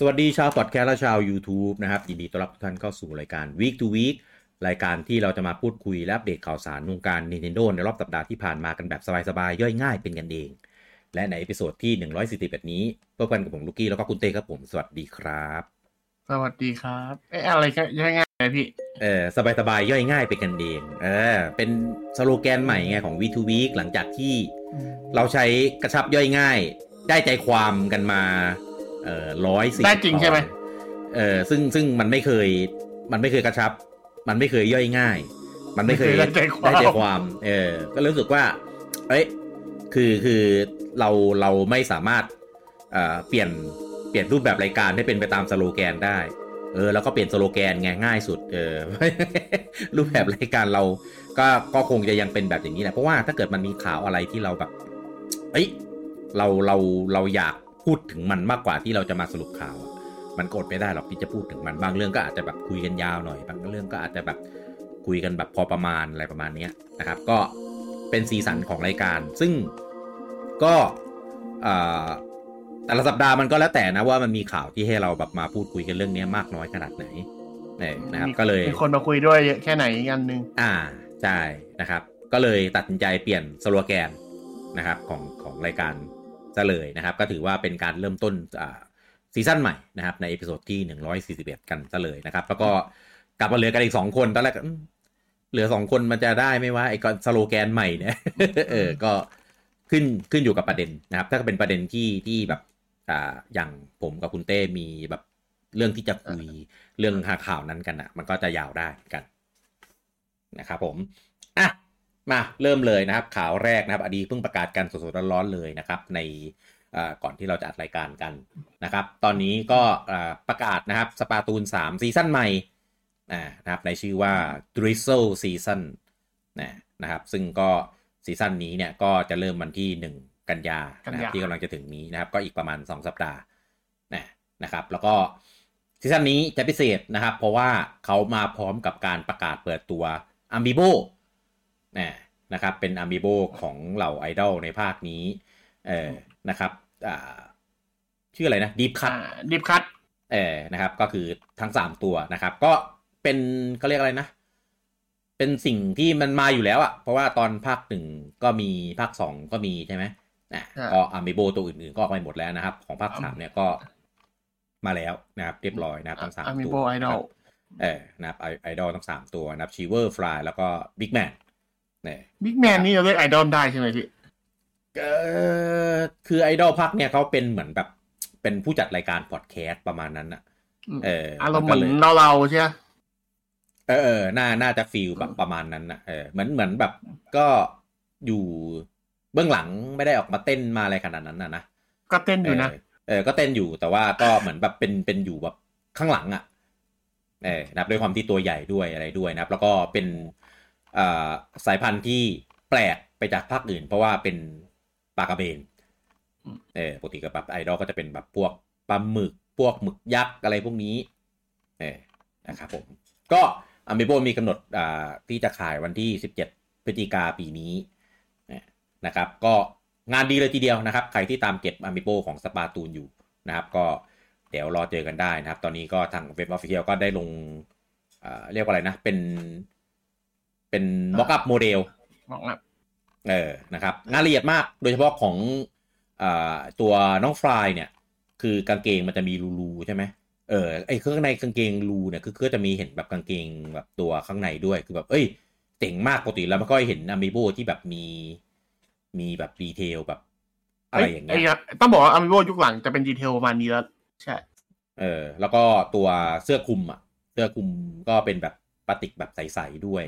สวัสดีชาวพอดแคสต์และชาว YouTube นะครับยินดีต้อนรับทุกท่านเข้าสู่รายการ Week to Week รายการที่เราจะมาพูดคุยและอัปเดตข่าวสารวงการ Nintendo ในรอบสัปดาห์ที่ผ่านมากันแบบสบายๆ ย่อยง่ายเป็นกันเอง และใน episode ที่ 141 นี้พบกันกับผมลูกี้แล้วก็คุณเต้ครับผม สวัสดีครับ สวัสดีครับเอ๊ะอะไรก็ง่ายๆเลยพี่เออสบายๆย่อยง่ายเป็นกันเองเออเป็นสโลแกนใหม่ไงของ Week to Week หลังจากที่เราใช้กระชับย่อยง่าย ได้ใจความกันมา เอ่อร้อยสี่ได้จริงใช่ไหมเออซึ่งซึ่งมันไม่เคย มันไม่เคยกระชับ มันไม่เคยย่อยง่าย มันไม่เคยได้ใจความได้ใจความเออ ก็รู้สึกว่า เอ้ยคือคือเราเราไม่สามารถเอ่อเปลี่ยนเปลี่ยนรูปแบบรายการให้เป็นไปตามสโลแกนได้ เออ แล้วก็เปลี่ยนสโลแกนไงง่ายสุด เออ รูปแบบรายการเรา ก็ก็คงจะยังเป็นแบบอย่างนี้แหละ เพราะว่าถ้าเกิดมันมีข่าวอะไรที่เราแบบ เอ้ย เราเราเราอยาก พูดถึงมันมากกว่าที่เราจะมาสรุปข่าวอะมันกดไม่ได้หรอกที่จะพูดถึงมันบางเรื่องก็อาจจะแบบคุยกันยาวหน่อย บางเรื่องก็อาจจะแบบคุยกันแบบพอประมาณอะไรประมาณเนี้ยนะครับ ก็เป็นสีสันของรายการ ซึ่งก็เอ่อแต่ละสัปดาห์มันก็แล้วแต่นะว่ามันมีข่าวที่ให้เราแบบมาพูดคุยกันเรื่องนี้มากน้อยขนาดไหนเนี่ยนะครับก็เลยมีคนมาคุยด้วยเยอะแค่ไหนอีกอันหนึ่งอ่าใช่นะครับ ก็เลยตัดสินใจเปลี่ยนสโลแกนนะครับของของรายการ ซะเลยนะครับ ก็ถือว่าเป็นการเริ่มต้นอ่า season ใหม่นะครับ ใน episode ที่ 141 กันซะเลยนะครับ แล้วก็กลับมาเหลือกันอีก 2 คนตอนแรกเหลือ 2 คนมันจะได้ไหมว่าไอ้ก่อนสโลแกนใหม่เนี่ยเออก็ขึ้นขึ้นอยู่กับประเด็นนะครับ ถ้าเป็นประเด็นที่ที่แบบอ่าอย่างผมกับคุณเต้มีแบบเรื่องที่จะคุยเรื่องข่าวนั้นกันอะ มันก็จะยาวได้กันนะครับผมอะ มาเริ่มเลยนะครับข่าวแรกนะครับอดีเพิ่งประกาศกันสดๆร้อนๆเลยนะครับ ในเอ่อก่อนที่เราจะอัดรายการกันนะครับ ตอนนี้ก็เอ่อประกาศนะครับสปาตูน 3 ซีซั่นใหม่อ่านะครับในชื่อว่า Drizzle Season นะนะครับ ซึ่งก็season นี้เนี่ยก็จะเริ่มวันที่ 1 กันยานะครับที่กำลังจะถึงนี้นะครับ ก็อีกประมาณ 2 สัปดาห์นะนะครับ แล้วก็ season นี้จะพิเศษนะครับ เพราะว่าเขามาพร้อมกับการประกาศเปิดตัว a m b i b o นะนะครับเป็น a m b i b o ของเหล่าไอดอลในภาคนี้เออนะครับอ่าชื่ออะไรนะ Deep Cut Deep Cut เออนะครับ ก็คือทั้งสามตัวนะครับ ก็เป็นเขาเรียกอะไรนะ เป็นสิ่งที่มันมาอยู่แล้วอะเพราะว่าตอนภาคหนึ่งก็มีภาคสองก็มีใช่ไหมนะก็ amiibo ตัวอื่นๆก็ออกไปหมดแล้วนะครับ ของภาคสามเนี่ยก็มาแล้วนะครับ เรียบร้อยนะครับทั้งสามตัว amiibo ไอดอลเออนะครับไอไอดอลทั้งสามตัวนะครับ Shiver Frye แล้วก็บิ๊กแมนเนี่ย Big Man นี่เราเรียกไอดอลได้ใช่ไหมพี่เออคือไอดอลพักเนี่ยเขาเป็นเหมือนแบบเป็นผู้จัดรายการพอดแคสต์ประมาณนั้นอะเอออารมณ์เหก็มือนเลยเราเราๆใช่ไหมเออเออน่าน่าจะฟีลแบบประมาณนั้นนะเออเหมือนเหมือนแบบก็อยู่เบื้องหลังไม่ได้ออกมาเต้นมาอะไรขนาดนั้นนะนะก็เต้นอยู่นะเออเออก็เต้นอยู่แต่ว่าก็เหมือนแบบเป็นเป็นอยู่แบบข้างหลังอะ่ะเออนะครับด้วยความที่ตัวใหญ่ด้วยอะไรด้วยนะครับ แล้วก็เป็นอ่า สายพันธุ์ที่แปลกไปจากภาคอื่น เพราะว่าเป็นปลากระเบนอืมเออปกติกับแบบไอดอลก็จะเป็นแบบพวกปลาหมึกพวกหมึกยักษ์อะไรพวกนี้เออนะครับผมก็อ m ม b โบมีกำหนดอ่าที่จะขายวันที่ 17 พฤศจิกาปีนี้นะครับ ก็งานดีเลยทีเดียวนะครับ ใครที่ตามเก็บอ m ม b โบของสปาตูนอยู่นะครับ ก็เดี๋ยวรอเจอกันได้นะครับ ตอนนี้ก็ทางเว็บ official ก็ได้ลงอ่าเรียกว่าอะไรนะ เป็น เป็น mock-up modelบอกว่าเออนะครับงานละเอียดมากโดยเฉพาะของอ่าตัวน้องฟลายเนี่ย คือกางเกงมันจะมีรูๆใช่ไหมเออไอ้ข้างในกางเกงรูเนี่ยคือก็จะมีเห็นแบบกางเกงแบบตัวข้างในด้วยคือแบบเอ้ยเจ๋งมากปกติแล้วไม่ค่อยเห็นอ m ม b โบที่แบบมีมีแบบดีเทลแบบอะไรอย่างเงี้ยยต้องบอกว่าอามิโบยุคหลังจะเป็นดีเทลประมาณนี้แล้วใช่เออ แล้วก็ตัวเสื้อคลุมอะ เสื้อคลุมก็เป็นแบบปาติกแบบใสๆด้วย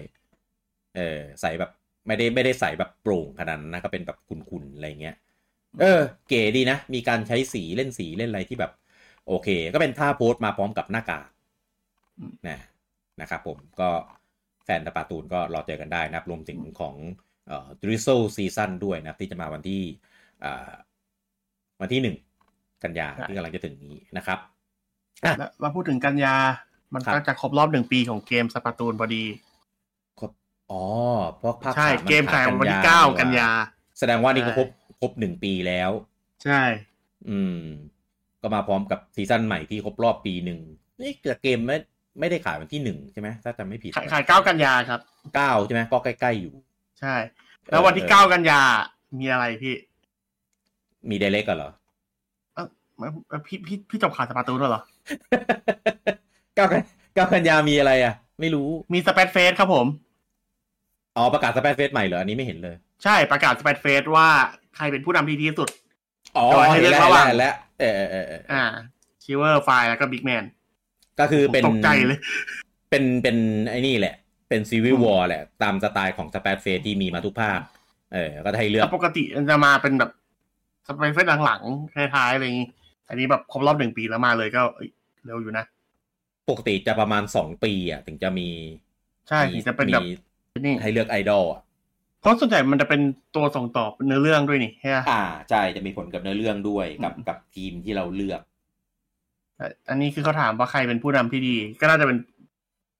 เออใส่แบบไม่ได้ไม่ได้ใส่แบบโปร่งขนาดนั้นนะก็เป็นแบบขุ่นๆอะไรเงี้ยเออ เก๋ดีนะ มีการใช้สีเล่นสีเล่นอะไรที่แบบ โอเค ก็เป็นท่าโพสต์มาพร้อมกับหน้ากากอืมนะนะครับผมก็แฟนตาปาตูนก็รอเจอกันได้นะครับรวมถึงของเอ่อ Drizzle Season ด้วยนะครับที่จะมาวันที่อ่าวันที่หนึ่งกันยาที่กำลังจะถึงนี้นะครับอะแล้วเราพูดถึงกันยา มันครับก็จะครบรอบหนึ่งปีของเกมสปาตูนพอดีครบ อ๋อเพราะภาคใช่สามนเกมขายวันที่ยเก้านี่หกันยา แสดงว่านี่ก็ใช่ครบครบหนึ่งปีแล้ว ใช่ อืม ก็มาพร้อมกับซีซั่นใหม่ที่ครบรอบปีหนึ่งนี่แต่เกมไม่ไม่ได้ขายวันที่หนึ่งใช่ไหมถ้าจำไม่ผิดขายขายเก้ากันยาครับเก้าใช่ไหมก็ใกล้ๆอยู่ ใช่ แล้ววันที่เออเก้ากันยา มีอะไรพี่ มีไดเรกกันเหรอเอ้าเอ้าพี่พี่พี่จบข่าวสปาร์ตูนด้วยเหรอเก้ากันเก้ากันยามีอะไรอะ ไม่รู้มีสเปซเฟสครับผม อ๋อประกาศสเปซเฟสใหม่เหรออันนี้ไม่เห็นเลย ใช่ประกาศสเปซเฟสว่าใครเป็นผู้นำที่ดีที่สุดอ๋อโดยให้เห็นเลืแล้อกวระหว่างเห็นแล้วเออเออเออเอออ่าชิเวอร์ไฟแล้วก็บิ๊กแมนก็คือเป็นตกใจเลย เป็นเป็นไอ้นี่แหละ เป็นซีวิววอร์แหละ ตามสไตล์ของสเปซเฟสที่มีมาทุกภาคเออ ก็ให้เลือกแต่ปกติมันจะมาเป็นแบบสเปซเฟสหลังๆท้ายๆอะไรอย่างงี้อันนี้แบบครบรอบหนึ่งปีแล้วมาเลยก็เอ้ยเร็วอยู่นะ ปกติจะประมาณสองปีอะ ถึงจะมี ใช่มีถึงจะเป็นแบบมี นี่ให้เลือกไอดอลอะเพราะส่วนใหญ่มันจะเป็นตัวส่งต่อเนื้อเรื่องด้วยนี่ใช่ไหมอ่าใช่จะมีผลกับเนื้อเรื่องด้วยกับกับทีมที่เราเลือกแต่อันนี้คือเขาถามว่าใครเป็นผู้นำที่ดี ก็น่าจะเป็น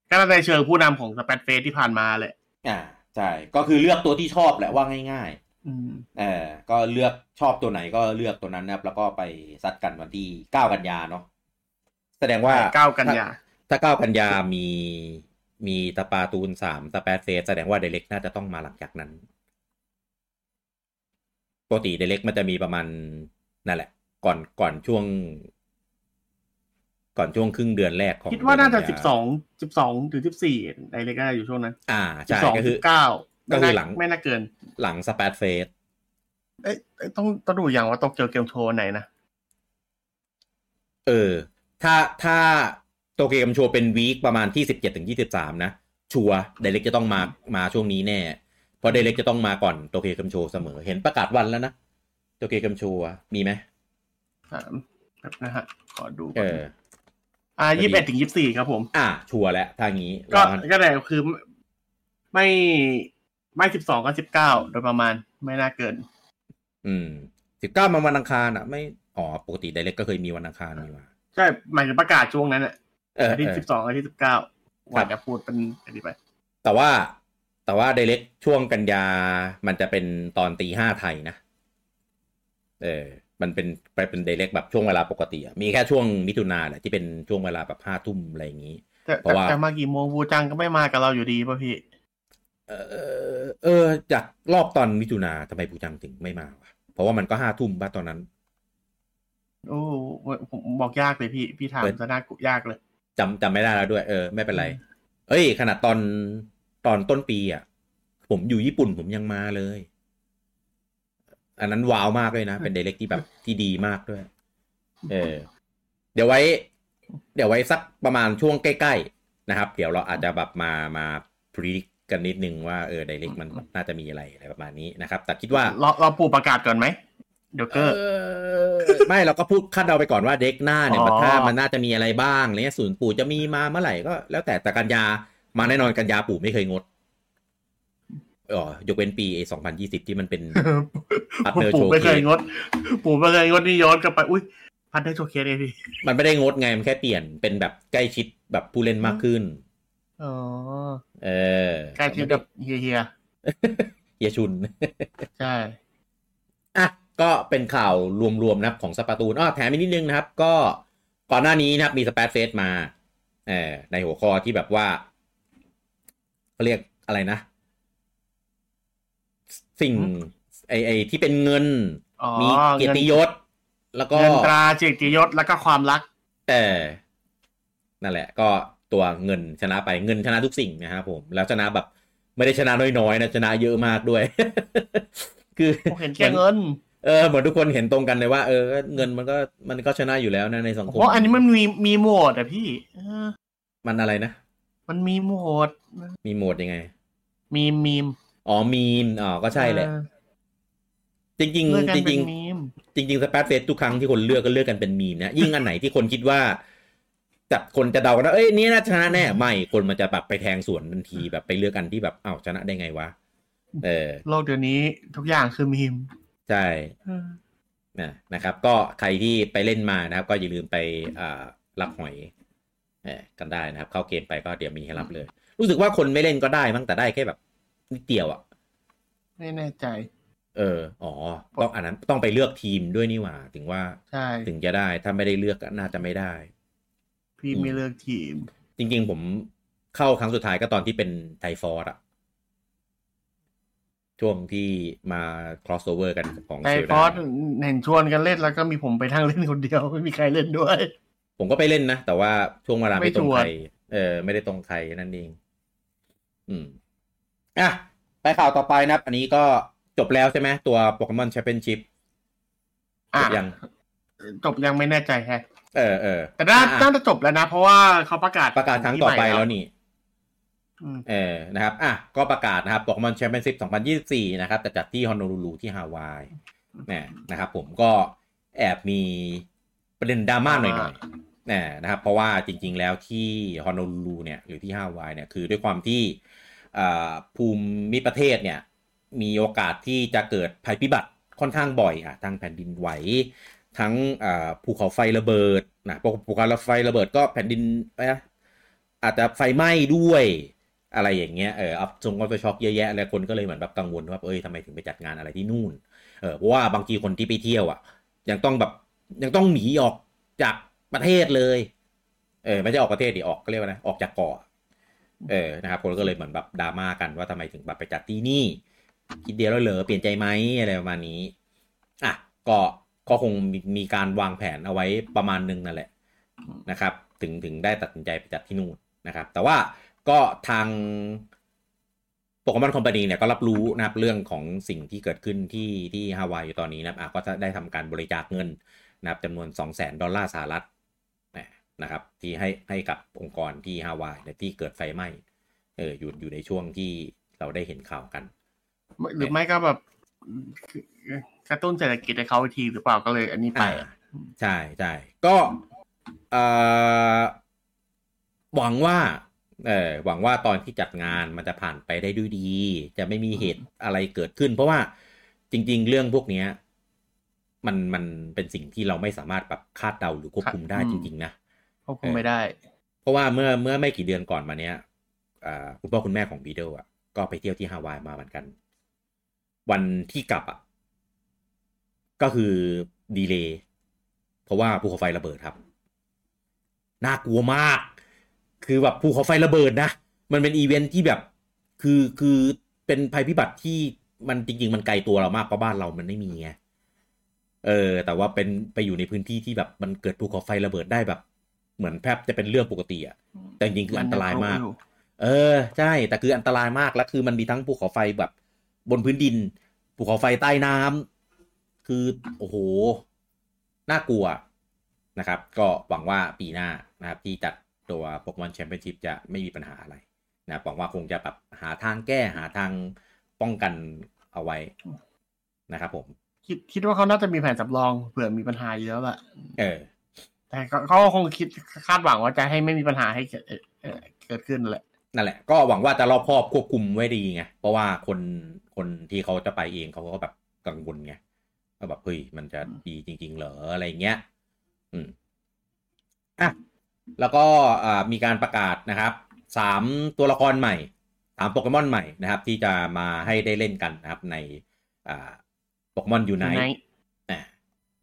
ก็น่าจะเชิงผู้นำของสเปซเฟสที่ผ่านมาแหละอ่าใช่ก็คือเลือกตัวที่ชอบแหละว่าง่ายอืมๆเออก็เลือกชอบตัวไหนก็เลือกตัวนั้นนะครับ แล้วก็ไปซัดกันวันที่เก้ากันยาเนาะแสดงว่าเก้ากันยา ถ้าเก้ากันยามี มีตาปาตูนสามตาแปดเฟสแสดงว่าเดเล็กน่าจะต้องมาหลังจากนั้นปกติเดเล็กมันจะมีประมาณนั่นแหละ ก่อนก่อนช่วง ก่อนช่วงครึ่งเดือนแรกของคิดว่าน่าจะเดืสิอนบกัสยองสิบสองถึงสิบสี่ในเล็กน่าจะอยู่ช่วงนั้น อ่าสิบใช่สองก็คืสิอบเก้าก็คือหลังไม่น่าเกิน หลังสเปซเฟสเอ้ยเอ้ยต้องต้องดูอย่างว่าโตเกียวเกมโชว์ไหนนะ เออ ถ้าถ้า โตเกียวกมโชว์เป็นวีคประมาณที่สิบเจ็ดถึงยี่สิบสามนะชัวเดเล็กจะต้องมามาช่วงนี้แน่ เพราะเดเล็กจะต้องมาก่อนโตเกียวกมโชว์เสมอเห็นประกาศวันแล้วนะโตเกียวกมโชว์อะมีไหมสามแบบนะฮะขอดูเอออ่าพอดียี่สิบเอ็ดถึงยี่สิบสี่ครับผม อ่า ชัวร์แล้วทางนี้ ก็แล้วก็แต่คือไม่ไม่สิบสองก็สิบเก้าโดยประมาณไม่น่าเกิน อืมสิบเก้ามาวันอังคารอะ ไม่อ๋อปกติเดเล็กก็เคยมีวันอังคารนี่หว่าใช่หมายถึงประกาศช่วงนั้นอะเอออาทิตเอย์อสิบสองอาทิตย์สิบเก้าครัว่าบจะพูดเป็นอะไรไป แต่ว่าแต่ว่าเดเล็กช่วงกันยามันจะเป็นตอนตีห้าไทยนะ เออ มันเป็นไปเป็นเดเล็กแบบช่วงเวลาปกติอะมีแค่ช่วงมิถุนาแหละที่เป็นช่วงเวลาแบบห้าทุ่มอะไรอย่างนี้แต่เพราะว่าแต่มากี่โมงวูจังก็ไม่มากับเราอยู่ดีป่ะพี่ เออ เออ จากรอบตอนมิถุนาทำไมปูจังถึงไม่มาวะเพราะว่ามันก็ห้าทุ่มป่ะตอนนั้น โอ้ผมบอกยากเลยพี่ พี่ถามเปิดซะน่ากยากเลย จำจำไม่ได้แล้วด้วย เออ ไม่เป็นไร เอ้ย ขนาดตอนตอนต้นปีอะ ผมอยู่ญี่ปุ่นผมยังมาเลย อันนั้นว้าวมากเลยนะ เป็นเดเล็กที่แบบที่ดีมากด้วย เออ เดี๋ยวไว้ เดี๋ยวไว้สักประมาณช่วงใกล้ๆนะครับ เดี๋ยวเราอาจจะแบบมามาพรีกันนิดนึงว่าเออไดเล็กมันน่าจะมีอะไรอะไรประมาณนี้นะครับ แต่คิดว่าเราเราปูประกาศก่อนไหมเดี๋ยวเกอร์เออไม่เราก็พูดคาดเดาไปก่อนว่าเด็กหน้าเนี่ยอ๋อมันถ้ามันน่าจะมีอะไรบ้างอะไรเงี้ยศูนย์ปู่จะมีมาเมื่อไหร่ก็แล้วแต่แต่กันยามาแน่นอนกันยาปู่ไม่เคยงดอ๋อยกเว้นปีสองพันยี่สิบที่มันเป็น Partner ปู่ไม่เคย Showcase งดปู่ไม่เคยงดนี่ย้อนกลับไป อุ้ยพันได้โชว์เคสเองพี่มันไม่ได้งดไง มันแค่เปลี่ยนเป็นแบบใกล้ชิดแบบผู้เล่นมากขึ้นอ๋อเออใกล้ชิดกับเฮียเฮียเฮียชุน ใช่อะ ก็เป็นข่าวรวมๆนะครับของสปาตูนอ้อแถมอีกนิดนึงนะครับ ก็ก่อนหน้านี้นะครับมีสเปซเฟสมาเออในหัวข้อที่แบบว่าเขาเรียกอะไรนะ สิ่งไอไอที่เป็นเงินอ๋อมีเกียรติยศ แล้วก็เงินตราเกียรติยศแล้วก็ความรัก เออนั่นแหละ ก็ตัวเงินชนะไปเงินชนะทุกสิ่งนะครับผม แล้วชนะแบบ ไม่ได้ชนะน้อยๆนะชนะเยอะมากด้วย คือผมเห็นแค่เงิน เออเหมือนทุกคนเห็นตรงกันเลยว่าเออเงินมันก็มันก็ชนะอยู่แล้วนะในสังคมเพราะอันนี้มันมีมีโหมดอะพี่เออมันอะไรนะ มันมีโหมด มีโหมดยังไง มีมีมอ๋อมีมอ๋อก็ใช่แหละเออจริงเลือกๆกันจเป็รินงมีมๆจริงๆสเปซเฟสทุกครั้งที่คนเลือกก็เลือกกันเป็นมีมนะยิ่งอันไหนที่คนคิดว่าจับคนจะเดากันว่าเอ้ยนี่น่าชนะแน่ไม่คนมันจะแบบไปแทงสวนทันทีแบบไปเลือกกันที่แบบอ้าวชนะได้ไงวะเออโลกเดี๋ยวนี้ทุกอย่างคือมีม ใช่เออนะนะครับ ก็ใครที่ไปเล่นมานะครับ ก็อย่าลืมไปอ่ารับหอยเออกันได้นะครับ เข้าเกมไปก็เดี๋ยวมีให้รับเลย รู้สึกว่าคนไม่เล่นก็ได้มั้งแต่ได้แค่แบบนิดเดียวอะ ไม่แน่ใจ เออ อ๋อ ต้องอันนั้นต้องไปเลือกทีมด้วยนี่หว่า ถึงว่าใช่ถึงจะได้ ถ้าไม่ได้เลือกก็น่าจะไม่ได้ พี่ไม่เลือกทีม จริง ๆ ผมเข้าครั้งสุดท้ายก็ตอนที่เป็นไทฟอร์ดอะ ช่วงที่มา crossover กันของไอเซลฟอดาสเห็นชวนกันเล่นแล้วก็มีผมไปทั้งเล่นคนเดียว ไม่มีใครเล่นด้วย ผมก็ไปเล่นนะ แต่ว่าช่วงเวลาไม่ตรงไม่ชวนใคร เออ ไม่ได้ตรงใครนั่นเอง อืม อะ ไปข่าวต่อไปนะครับอันนี้ก็จบแล้วใช่ไหมตัว Pokémon Championship จบยัง จบยังไม่แน่ใจแฮะ เออเออแต่น่าอะน่าจะจบแล้วนะ เพราะว่าเขาประกาศประกาศครั้งต่อไปแล้วนี่อืม เออนะครับอะก็ประกาศนะครับ Pokémon Championship 2024 นะครับจะจัดที่โฮโนลูลูที่ฮาวายเนี่ยนะครับผมก็แอบมีประเด็นดราม่าหน่อยๆเนี่ยนะครับ เพราะว่าจริง ๆ แล้วที่โฮโนลูลูเนี่ยหรือที่ฮาวายเนี่ยคือด้วยความที่อ่าภูมิประเทศเนี่ย มีโอกาสที่จะเกิดภัยพิบัติค่อนข้างบ่อยอะทั้งแผ่นดินไหวทั้งอ่าภูเขาไฟระเบิดนะพวกภูเขาไฟระเบิดก็แผ่นดินอะไรนะอาจจะไฟไหม้ด้วย อะไรอย่างเงี้ย เอออัพจงก็ไปช็อกเยอะแยะแล้วคนก็เลยเหมือนแบบกังวลว่าเอ้ยทำไมถึงไปจัดงานอะไรที่นู่น เออเพราะว่าบางทีคนที่ไปเที่ยวอะ ยังต้องแบบยังต้องหนีออกจากประเทศเลย เออไม่ใช่ออกประเทศดิออกก็เรียกว่านะออกจากเกาะ เออนะครับคนก็เลยเหมือนแบบดราม่ากันว่าทำไมถึงแบบไปจัดที่นี่ คิดเดียวแล้วเหรอเปลี่ยนใจไหมอะไรประมาณนี้ อะก็ก็คงมีมีการวางแผนเอาไว้ประมาณนึงนั่นแหละนะครับ ถึงถึงได้ตัดสินใจไปจัดที่นู่นนะครับ แต่ว่า ก็ทางโปเกมอนคอมพานีเนี่ยก็รับรู้นะครับเรื่องของสิ่งที่เกิดขึ้นที่ที่ฮาวายอยู่ตอนนี้นะครับอะก็จะได้ทำการบริจาคเงินนะครับจำนวน 2 0 0 0 0 0ดอลลาร์สหรัฐนะครับที่ให้ให้กับองค์กรที่ฮาวายเนี่ยที่เกิดไฟไหม้เอออยู่อยู่ในช่วงที่เราได้เห็นข่าวกัน หรือไม่ก็แบบกระตุ้นเศรษฐกิจให้เขาอีกทีหรือเปล่าก็เลยอันนี้ไปอ่าใช่ใช่ก็เอ่อหวังว่า เออหวังว่าตอนที่จัดงานมันจะผ่านไปได้ด้วยดี จะไม่มีเหตุอะไรเกิดขึ้น เพราะว่าจริง ๆ เรื่องพวกเนี้ยมันมันเป็นสิ่งที่เราไม่สามารถแบบคาดเดาหรือควบคุมได้อืมจริง ๆ นะควบคุมไม่ได้ เพราะว่าเมื่อเมื่อไม่กี่เดือนก่อนมาเนี้ยอ่าคุณพ่อคุณแม่ของบีเดลอะก็ไปเที่ยวที่ฮาวายมาเหมือนกัน วันที่กลับอะก็คือ delay เพราะว่าภูเขาไฟระเบิดครับ น่ากลัวมาก คือแบบภูเขาไฟระเบิดนะ มันเป็นอีเวนท์ที่แบบ คือคือเป็นภัยพิบัติที่มันจริง ๆ มันไกลตัวเรามากเพราะบ้านเรามันไม่มีไงเออ แต่ว่าเป็นไปอยู่ในพื้นที่ที่แบบมันเกิดภูเขาไฟระเบิดได้แบบ เหมือนแทบจะเป็นเรื่องปกติอะแต่จริงๆคืออันตรายมาก เออใช่แต่คืออันตรายมากแล้วคือมันมีทั้งภูเขาไฟแบบ บนพื้นดินภูเขาไฟใต้น้ำคือโอ้โหน่ากลัวนะครับ ก็หวังว่าปีหน้านะครับ ที่จัด ตัวโปเกมอนแชมเปี้ยนชิพจะไม่มีปัญหาอะไรนะหวังว่าคงจะแบบหาทางแก้หาทางป้องกันเอาไว้นะครับผมคิดคิดว่าเขาน่าจะมีแผนสำรองเผื่อมีปัญหาอยู่แล้วแหละเออ แต่เขาเขาก็คงคิดคาดหวังว่าจะให้ไม่มีปัญหาให้เกิดเอ่อเอ่อเกิดขึ้นแหละนั่นแหละ ก็หวังว่าจะรอบครอบควบคุมไว้ดีไง เพราะว่าคนคนที่เขาจะไปเองเขาก็แบบกังวลไงว่าแบบเฮ้ยมันจะดีจริง ๆ เหรออะไรเงี้ย อืมอะ แล้วก็อ่ามีการประกาศนะครับสามตัวละครใหม่สามโปเกมอนใหม่นะครับ ที่จะมาให้ได้เล่นกันนะครับในอ่า Pokémon Unite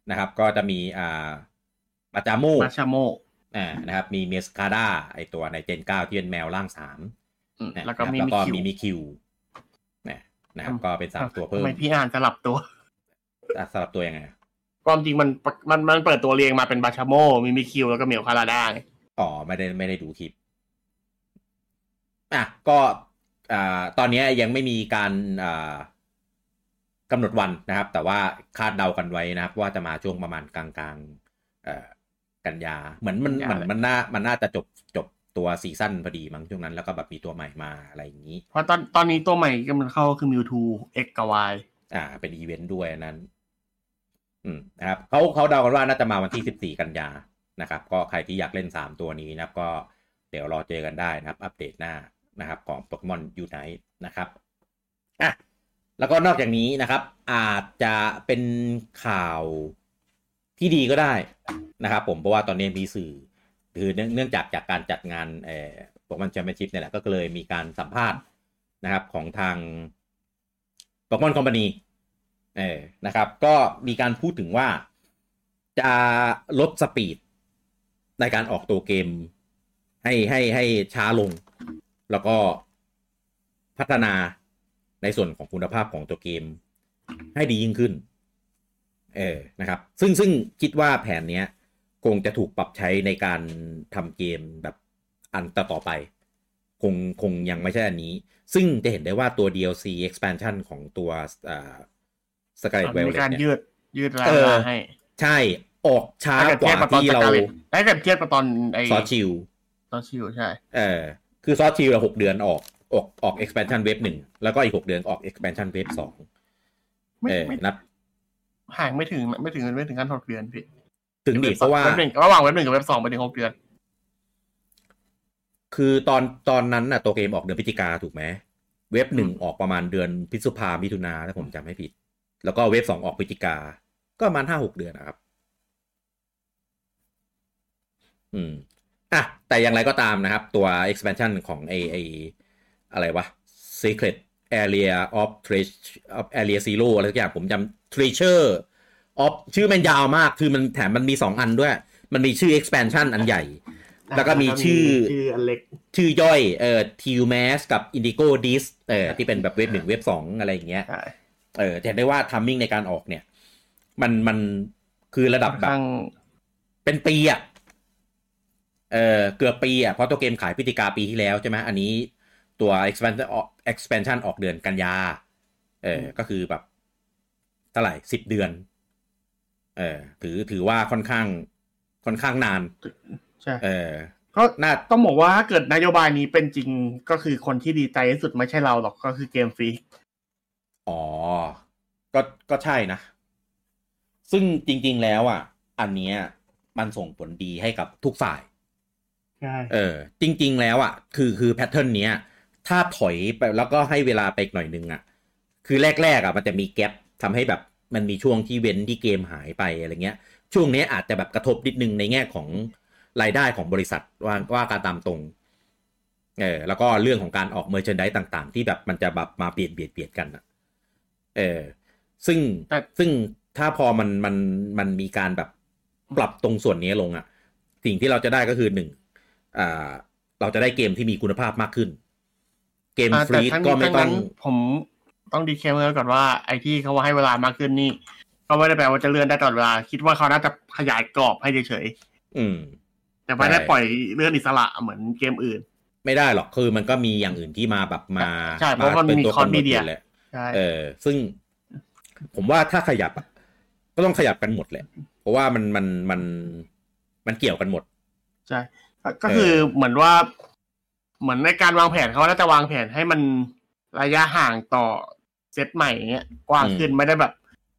นะครับ ก็จะมีอ่าบาชาโม บาชาโมอ่านะครับ มี Meowscarada ไอตัวใน Gen เก้าที่เป็นแมวร่างสามอืมนะแล้วก็ครับมีแล้วก็ Mimikyu มี Mimikyuนะนะครับ ก็เป็นสามตัวเพิ่ทำมไมพี่อ่านสลับตัวอะสลับตัวยังไงความจริงมันมันมันเปิดตัวเรียงมาเป็นบาชาโมมีมิคิวแล้วก็เหมียวคาราด้าไง อ๋อไม่ได้ไม่ได้ดูคลิป อะ ก็อ่าตอนนี้ยังไม่มีการอ่ากำหนดวันนะครับ แต่ว่าคาดเดากันไว้นะครับ ว่าจะมาช่วงประมาณกลางกลางๆเอ่อกันยา เหมือนมันเหมือนมันน่ามันน่าจะจบจบตัว season พอดีมั้งช่วงนั้นแล้วก็แบบมีตัวใหม่มาอะไรอย่างนี้ เพราะตอนตอนนี้ตัวใหม่กำลังเข้าคือ Mewtwo X กับ Y อ่า เป็นอีเวนต์ด้วยอันนั้น อืมนะครับเขาเขาเดากันว่าน่าจะมาวันที่สิบสี่กันยา นะครับก็ใครที่อยากเล่นสามตัวนี้นะครับก็เดี๋ยวรอเจอกันได้นะครับ อัปเดตหน้านะครับของ Pokémon Unite นะครับอะแล้วก็นอกจากนี้นะครับ อาจจะเป็นข่าวที่ดีก็ได้นะครับ ผมเพราะว่าตอนนี้มีสื่อคือเนื่องเนื่องจากจากการจัดงานเอ่อ Pokémon Championship เนี่ยแหละก็เลยมีการสัมภาษณ์นะครับของทาง Pokémon Company เออนะครับ ก็มีการพูดถึงว่าจะลด speed ในการออกตัวเกม ให้ให้ให้ช้าลง แล้วก็พัฒนาในส่วนของคุณภาพของตัวเกม ให้ดียิ่งขึ้น เออนะครับ ซึ่งซึ่งคิดว่าแผนเนี้ยคงจะถูกปรับใช้ในการทำเกมแบบอันต่อต่อไป คงคงยังไม่ใช่อันนี้ ซึ่งจะเห็นได้ว่าตัว DLC expansion ของตัวอ่า Scarlet มี Violet การเนี่ยยืดยืดเวเออลาให้ ใช่ ออกช้าถ้าเกิดกเทียว่าบกับตอนที่สเรากาเลตถ้าเกิดเทียบกับตอนไอซอสชิลตอนชิวใช่ เออ คือซอสชิลหกเดือนออกออกออก expansion wave หนึ่งแล้วก็อีกหกเดือนออก expansion wave สองไม่เออไม่นับห่างไม่ถึงไม่ถึงไม่ถึงกันหกเดือนพี่ถึงดิเพราะว่าเว็บหนึ่งระหว่างเว็บหนึ่งกับเว็บสองไปถึงหกเดือน คือตอนตอนนั้นน่ะตัวเกมออกเดือนพฤศจิกาถูกไหมเว็บหนึ่งออกประมาณเดือนพฤษภามิถุนาถ้าผมจำไม่ผิด แล้วก็เว็บสองออกพฤศจิกา ก็ประมาณห้าหกเดือนนะครับ อืมอะแต่อย่างไรก็ตามนะครับ ตัว expansion ของไอไออะไรวะ secret area of treasure of area zero อะไรสักอย่างผมจำ treasure of ชื่อมันยาวมาก คือมันแถมมันมีสองอันด้วย มันมีชื่อ expansion อันใหญ่ แล้วก็มีชื่อชื่ออันเล็ก ชื่อย่อยเอ่อ t u m a s กับ Indigo Dis เอ่อที่เป็นแบบเว็บหนึ่งเว็บสองอะไรอย่างเงี้ยใช่เออจะเห็นได้ว่าทัมมิ่งในการออกเนี่ย มันมันคือระดับค่อนแบบข้างเป็นปีอะ เออเกือบปีอะเพราะตัวเกมขายพฤศจิกาปีที่แล้วใช่ไหมอันนี้ตัว expansion ออก expansion ออกเดือนกันยาเออก็คือแบบเท่าไหร่สิบเดือน เออถือถือว่าค่อนข้างค่อนข้างนานใช่เออก็น่าต้องบอกว่าถ้าเกิดนโยบายนี้เป็นจริงก็คือคนที่ดีใจที่สุดไม่ใช่เราหรอกก็คือเกมฟรีอ๋อ ก็ก็ใช่นะ ซึ่งจริง ๆ แล้วอะ อันเนี้ยมันส่งผลดีให้กับทุกฝ่าย ใช่เออจริง ๆ แล้วอะคือคือแพทเทิร์นเนี้ย ถ้าถอยไปแล้วก็ให้เวลาไปอีกหน่อยนึงอะ คือแรกๆอะมันจะมีแกลบทำให้แบบมันมีช่วงที่เว้นที่เกมหายไปอะไรเงี้ย ช่วงนี้อาจจะแบบกระทบนิดนึงในแง่ของรายได้ของบริษัทว่าว่าการตามตรงเออแล้วก็เรื่องของการออก merchandise ต่าง ๆ ที่แบบมันจะแบบมาเปลี่ยนเบียดเบียดกันอะเออซึ่งแต่ซึ่งถ้าพอมันมันมันมีการแบบปรับตรงส่วนนี้ลงอะ่ะ สิ่งที่เราจะได้ก็คือหนึ่งอ่า เราจะได้เกมที่มีคุณภาพมากขึ้น เกมอ่าฟรีแต่ทั้งก็นี้ไม่ทั้งต้อนั้งนผมต้อง disclaimer ก่อนว่าไอ้ที่เขาว่าให้เวลามากขึ้นนี่ ก็ไม่ได้แปลว่าจะเลื่อนได้ตลอดเวลา คิดว่าเขาน่าจะขยายกรอบให้เฉยอืมๆแต่ไม่ได้ใช่ปล่อยเลื่อนอิสระเหมือนเกมอื่น ไม่ได้หรอกคือมันก็มีอย่างอื่นที่มาแบบมาใช่เพราะมันป็มีตัวคอร์สกำหดมีเดียอยู่แหละใช่เออ ซึ่ง ผมว่าถ้าขยับอะก็ต้องขยับกันหมดแหละ เพราะว่ามันมันมันมันเกี่ยวกันหมด ใช่ ก็ก็คือเหมือนว่า เหมือนในการวางแผนเขาน่าจะวางแผนให้มันระยะห่างต่อเซตใหม่อย่างเงี้ยกว้างขึ้นอืมไม่ได้แบบ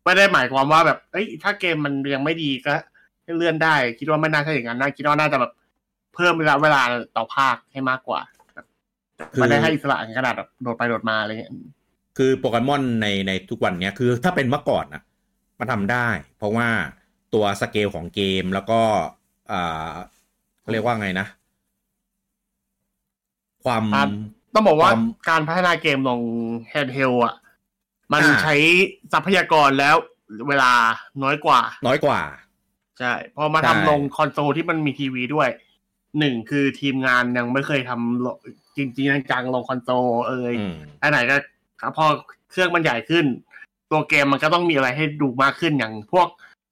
ไม่ได้หมายความว่าแบบ เอ้ย ถ้าเกมมันยังไม่ดีก็ให้เลื่อนได้ คิดว่าไม่น่าใช่อย่างนั้นนะคิดว่าน่าจะแบบเพิ่มเวลาเวลาต่อภาคให้มากกว่าแบบไม่ได้ให้อิสระขนาดแบบโดดไปโดดมาอะไรเงี้ยคือโปเกมอนในในทุกวันเนี้ยคือถ้าเป็นเมื่อก่อนอะมันทำได้ เพราะว่าตัวสเกลของเกมแล้วก็อ่า เขาเรียกว่าไงนะ ความครับต้องบอกว่าความการพัฒนาเกมลง handheld อะ มันอ่าใช้ทรัพยากรและเวลาน้อยกว่า น้อยกว่า ใช่ พอมาใช่ทำลงคอนโซลที่มันมีทีวีด้วย หนึ่งคือทีมงานยังไม่เคยทำลงจริงๆจังๆลงคอนโซลเอ่ยอืมอันไหนก็ครับพอเครื่องมันใหญ่ขึ้น ตัวเกมมันก็ต้องมีอะไรให้ดูมากขึ้นอย่างพวก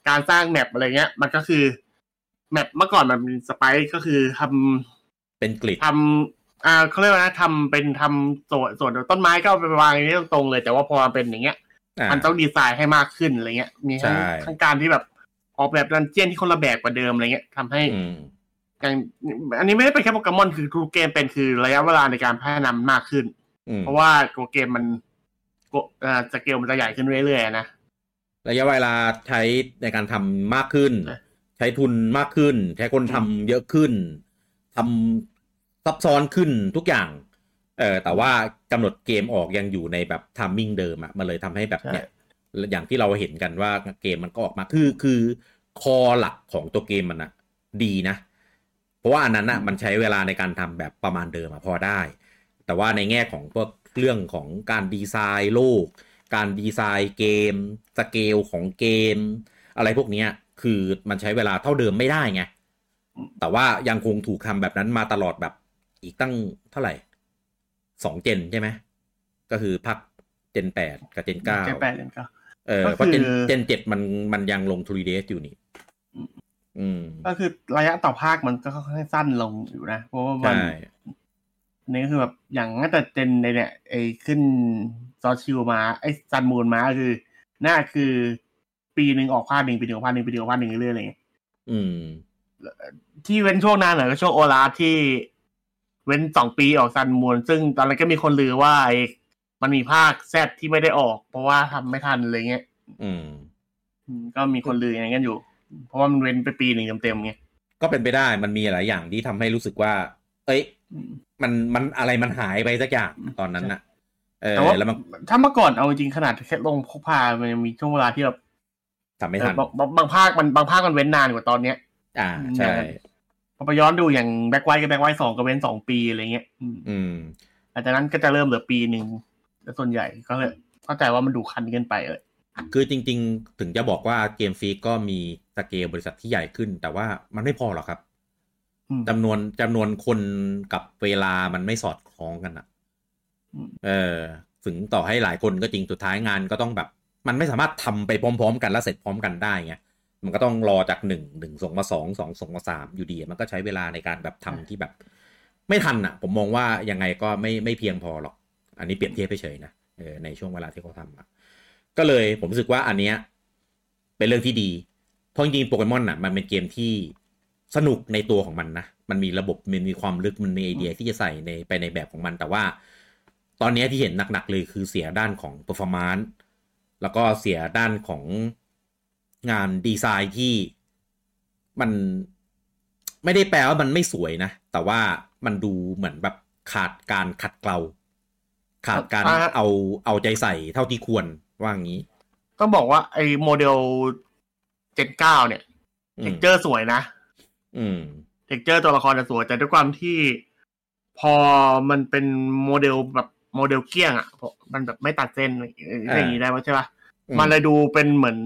การสร้าง map อะไรเงี้ย มันก็คือ map เมื่อก่อนมันเป็น sprite ก็คือทำเป็นกริดทำอ่าเขาเรียกว่านะทำเป็นทำส่วนส่วนต้นไม้ก็เอาไปวางอย่างนี้ตรงๆเลย แต่ว่าพอมันเป็นอย่างเงี้ยอ่ามันต้องดีไซน์ให้มากขึ้นอะไรเงี้ย มีทั้งใช่ทั้งการที่แบบออกแบบดันเจียนที่คนละแบบกว่าเดิมอะไรเงี้ยทำให้อืมอย่างอันนี้ไม่ได้เป็นแค่โปเกมอนคือทุกเกมเป็นคือระยะเวลาในการพัฒนามากขึ้นอืมเพราะว่าตัวเกมมันโกอ่าสเกลมันจะใหญ่ขึ้นเรื่อยๆนะระยะเวลาใช้ในการทำมากขึ้น ใช่ใช้ทุนมากขึ้น ใช้คนทำเยอะขึ้นทำซับซ้อนขึ้นทุกอย่างเออแต่ว่ากำหนดเกมออกยังอยู่ในแบบทัมมิ่งเดิมอะมันเลยทำให้แบบเนี่ยอย่างที่เราเห็นกันว่าเกมมันก็ออกมาคือคือคอหลักของตัวเกมมันอะดีนะ เพราะว่าอันนั้นอะมันใช้เวลาในการทำแบบประมาณเดิมอะพอได้ แต่ว่าในแง่ของพวกเรื่องของการดีไซน์โลก การดีไซน์เกม สเกลของเกม อะไรพวกเนี้ย คือมันใช้เวลาเท่าเดิมไม่ได้ไง แต่ว่ายังคงถูกทำแบบนั้นมาตลอดแบบอีกตั้งเท่าไหร่สองเจนใช่ไหม ก็คือพักเจนแปดกับเจนเก้าเจนแปดเจนเก้าเออก็คือเพราะเจนเจนเจ็ดมันมันยังลงทูรีเดสอยู่นี่อืมอืมก็คือระยะต่อภาคมันก็ค่อนข้างสั้นลงอยู่นะ เพราะว่ามันใช่นี่ก็คือแบบอย่างตั้งแต่เจนในเนี่ยไอ้ขึ้นSword Shield มาไอ้ Sun Moon มาก็คือน่าคือ ปีหนึ่งออกภาคหนึ่งปีหนึ่งออกภาคหนึ่งปีหนึ่งออกภาคหนึ่งเรื่อยๆอะไรอย่างเงี้ยอืม ที่เว้นช่วงนานหน่อยก็ช่วง ORAS ที่เว้นสองปีออก Sun Moon ซึ่งตอนนั้นก็มีคนลือว่าไอ้มันมีภาค Z ที่ไม่ได้ออก เพราะว่าทำไม่ทันอะไรเงี้ยอืมอืม ก็มีคนลืออย่างนั้นกันอยู่ เพราะว่ามันเว้นไปปีหนึ่งเต็มๆไงก็เป็นไปได้มันมีหลายอย่างที่ทำให้รู้สึกว่า เอ้ยอืมมันมันอะไรมันหายไปสักอย่างตอนนั้นน่ะ เออแต่ว่าแล้วมันถ้าเมื่อก่อนเอาจริงๆขนาดแค่ลงพกพามันยังมีช่วงเวลาที่แบบ ทำไม่ทันเออบางบางภาคมันบางภาคมันเว้นนานกว่าตอนเนี้ย อ่าใช่พอไปย้อนดูอย่างแบ็คไวท์กับแบ็คไวท์สองก็เว้นสองปีอะไรเงี้ยอืมอืมหลังจากนั้นก็จะเริ่มเหลือปีหนึ่งแต่ส่วนใหญ่ก็เลยเข้าใจว่ามันดูคันเกินไปเลยคือจริง ๆ ถึงจะบอกว่าเกมฟรีก็มีสเกลบริษัทที่ใหญ่ขึ้น แต่ว่ามันไม่พอหรอกครับอืมจำนวนจำนวนคนกับเวลามันไม่สอดคล้องกันอะอืมเออ ถึงต่อให้หลายคนก็จริงสุดท้ายงานก็ต้องแบบ มันไม่สามารถทำไปพร้อม ๆ กันแล้วเสร็จพร้อมกันได้ไงมันก็ต้องรอจากหนึ่งหนึ่งส่งมาสองสองส่งมาสามอยู่ดี มันก็ใช้เวลาในการแบบทำที่แบบ ไม่ทันอะ ผมมองว่ายังไงก็ไม่ไม่เพียงพอหรอก อันนี้เปรียบเทียบเฉยนะเออในช่วงเวลาที่เขาทำอะก็เลยผมรู้สึกว่าอันเนี้ยเป็นเรื่องที่ดี เพราะจริงโปเกมอนอะมันเป็นเกมที่สนุกในตัวของมันนะ มันมีระบบ มันมีความลึก มันมีไอเดียที่จะใส่ในไปในแบบของมัน แต่ว่า ตอนนี้ที่เห็นหนักๆเลยคือเสียด้านของ performance แล้วก็เสียด้านของงานดีไซน์ที่มันไม่ได้แปลว่ามันไม่สวยนะ แต่ว่ามันดูเหมือนแบบขาดการขัดเกลา ขาดการอ่าเอาเอาใจใส่เท่าที่ควรว่างี้ ต้องบอกว่าไอ้โมเดลเจนเก้าเนี่ย texture สวยนะ อืม texture ตัวละครจะสวยแต่ด้วยความที่พอมันเป็นโมเดลแบบ โมเดลเกลี้ยงอะเพราะมันแบบไม่ตัดเส้นเอออย่างนี้ได้ไหมใช่ปะอืมมันเลยดูเป็นเหมือน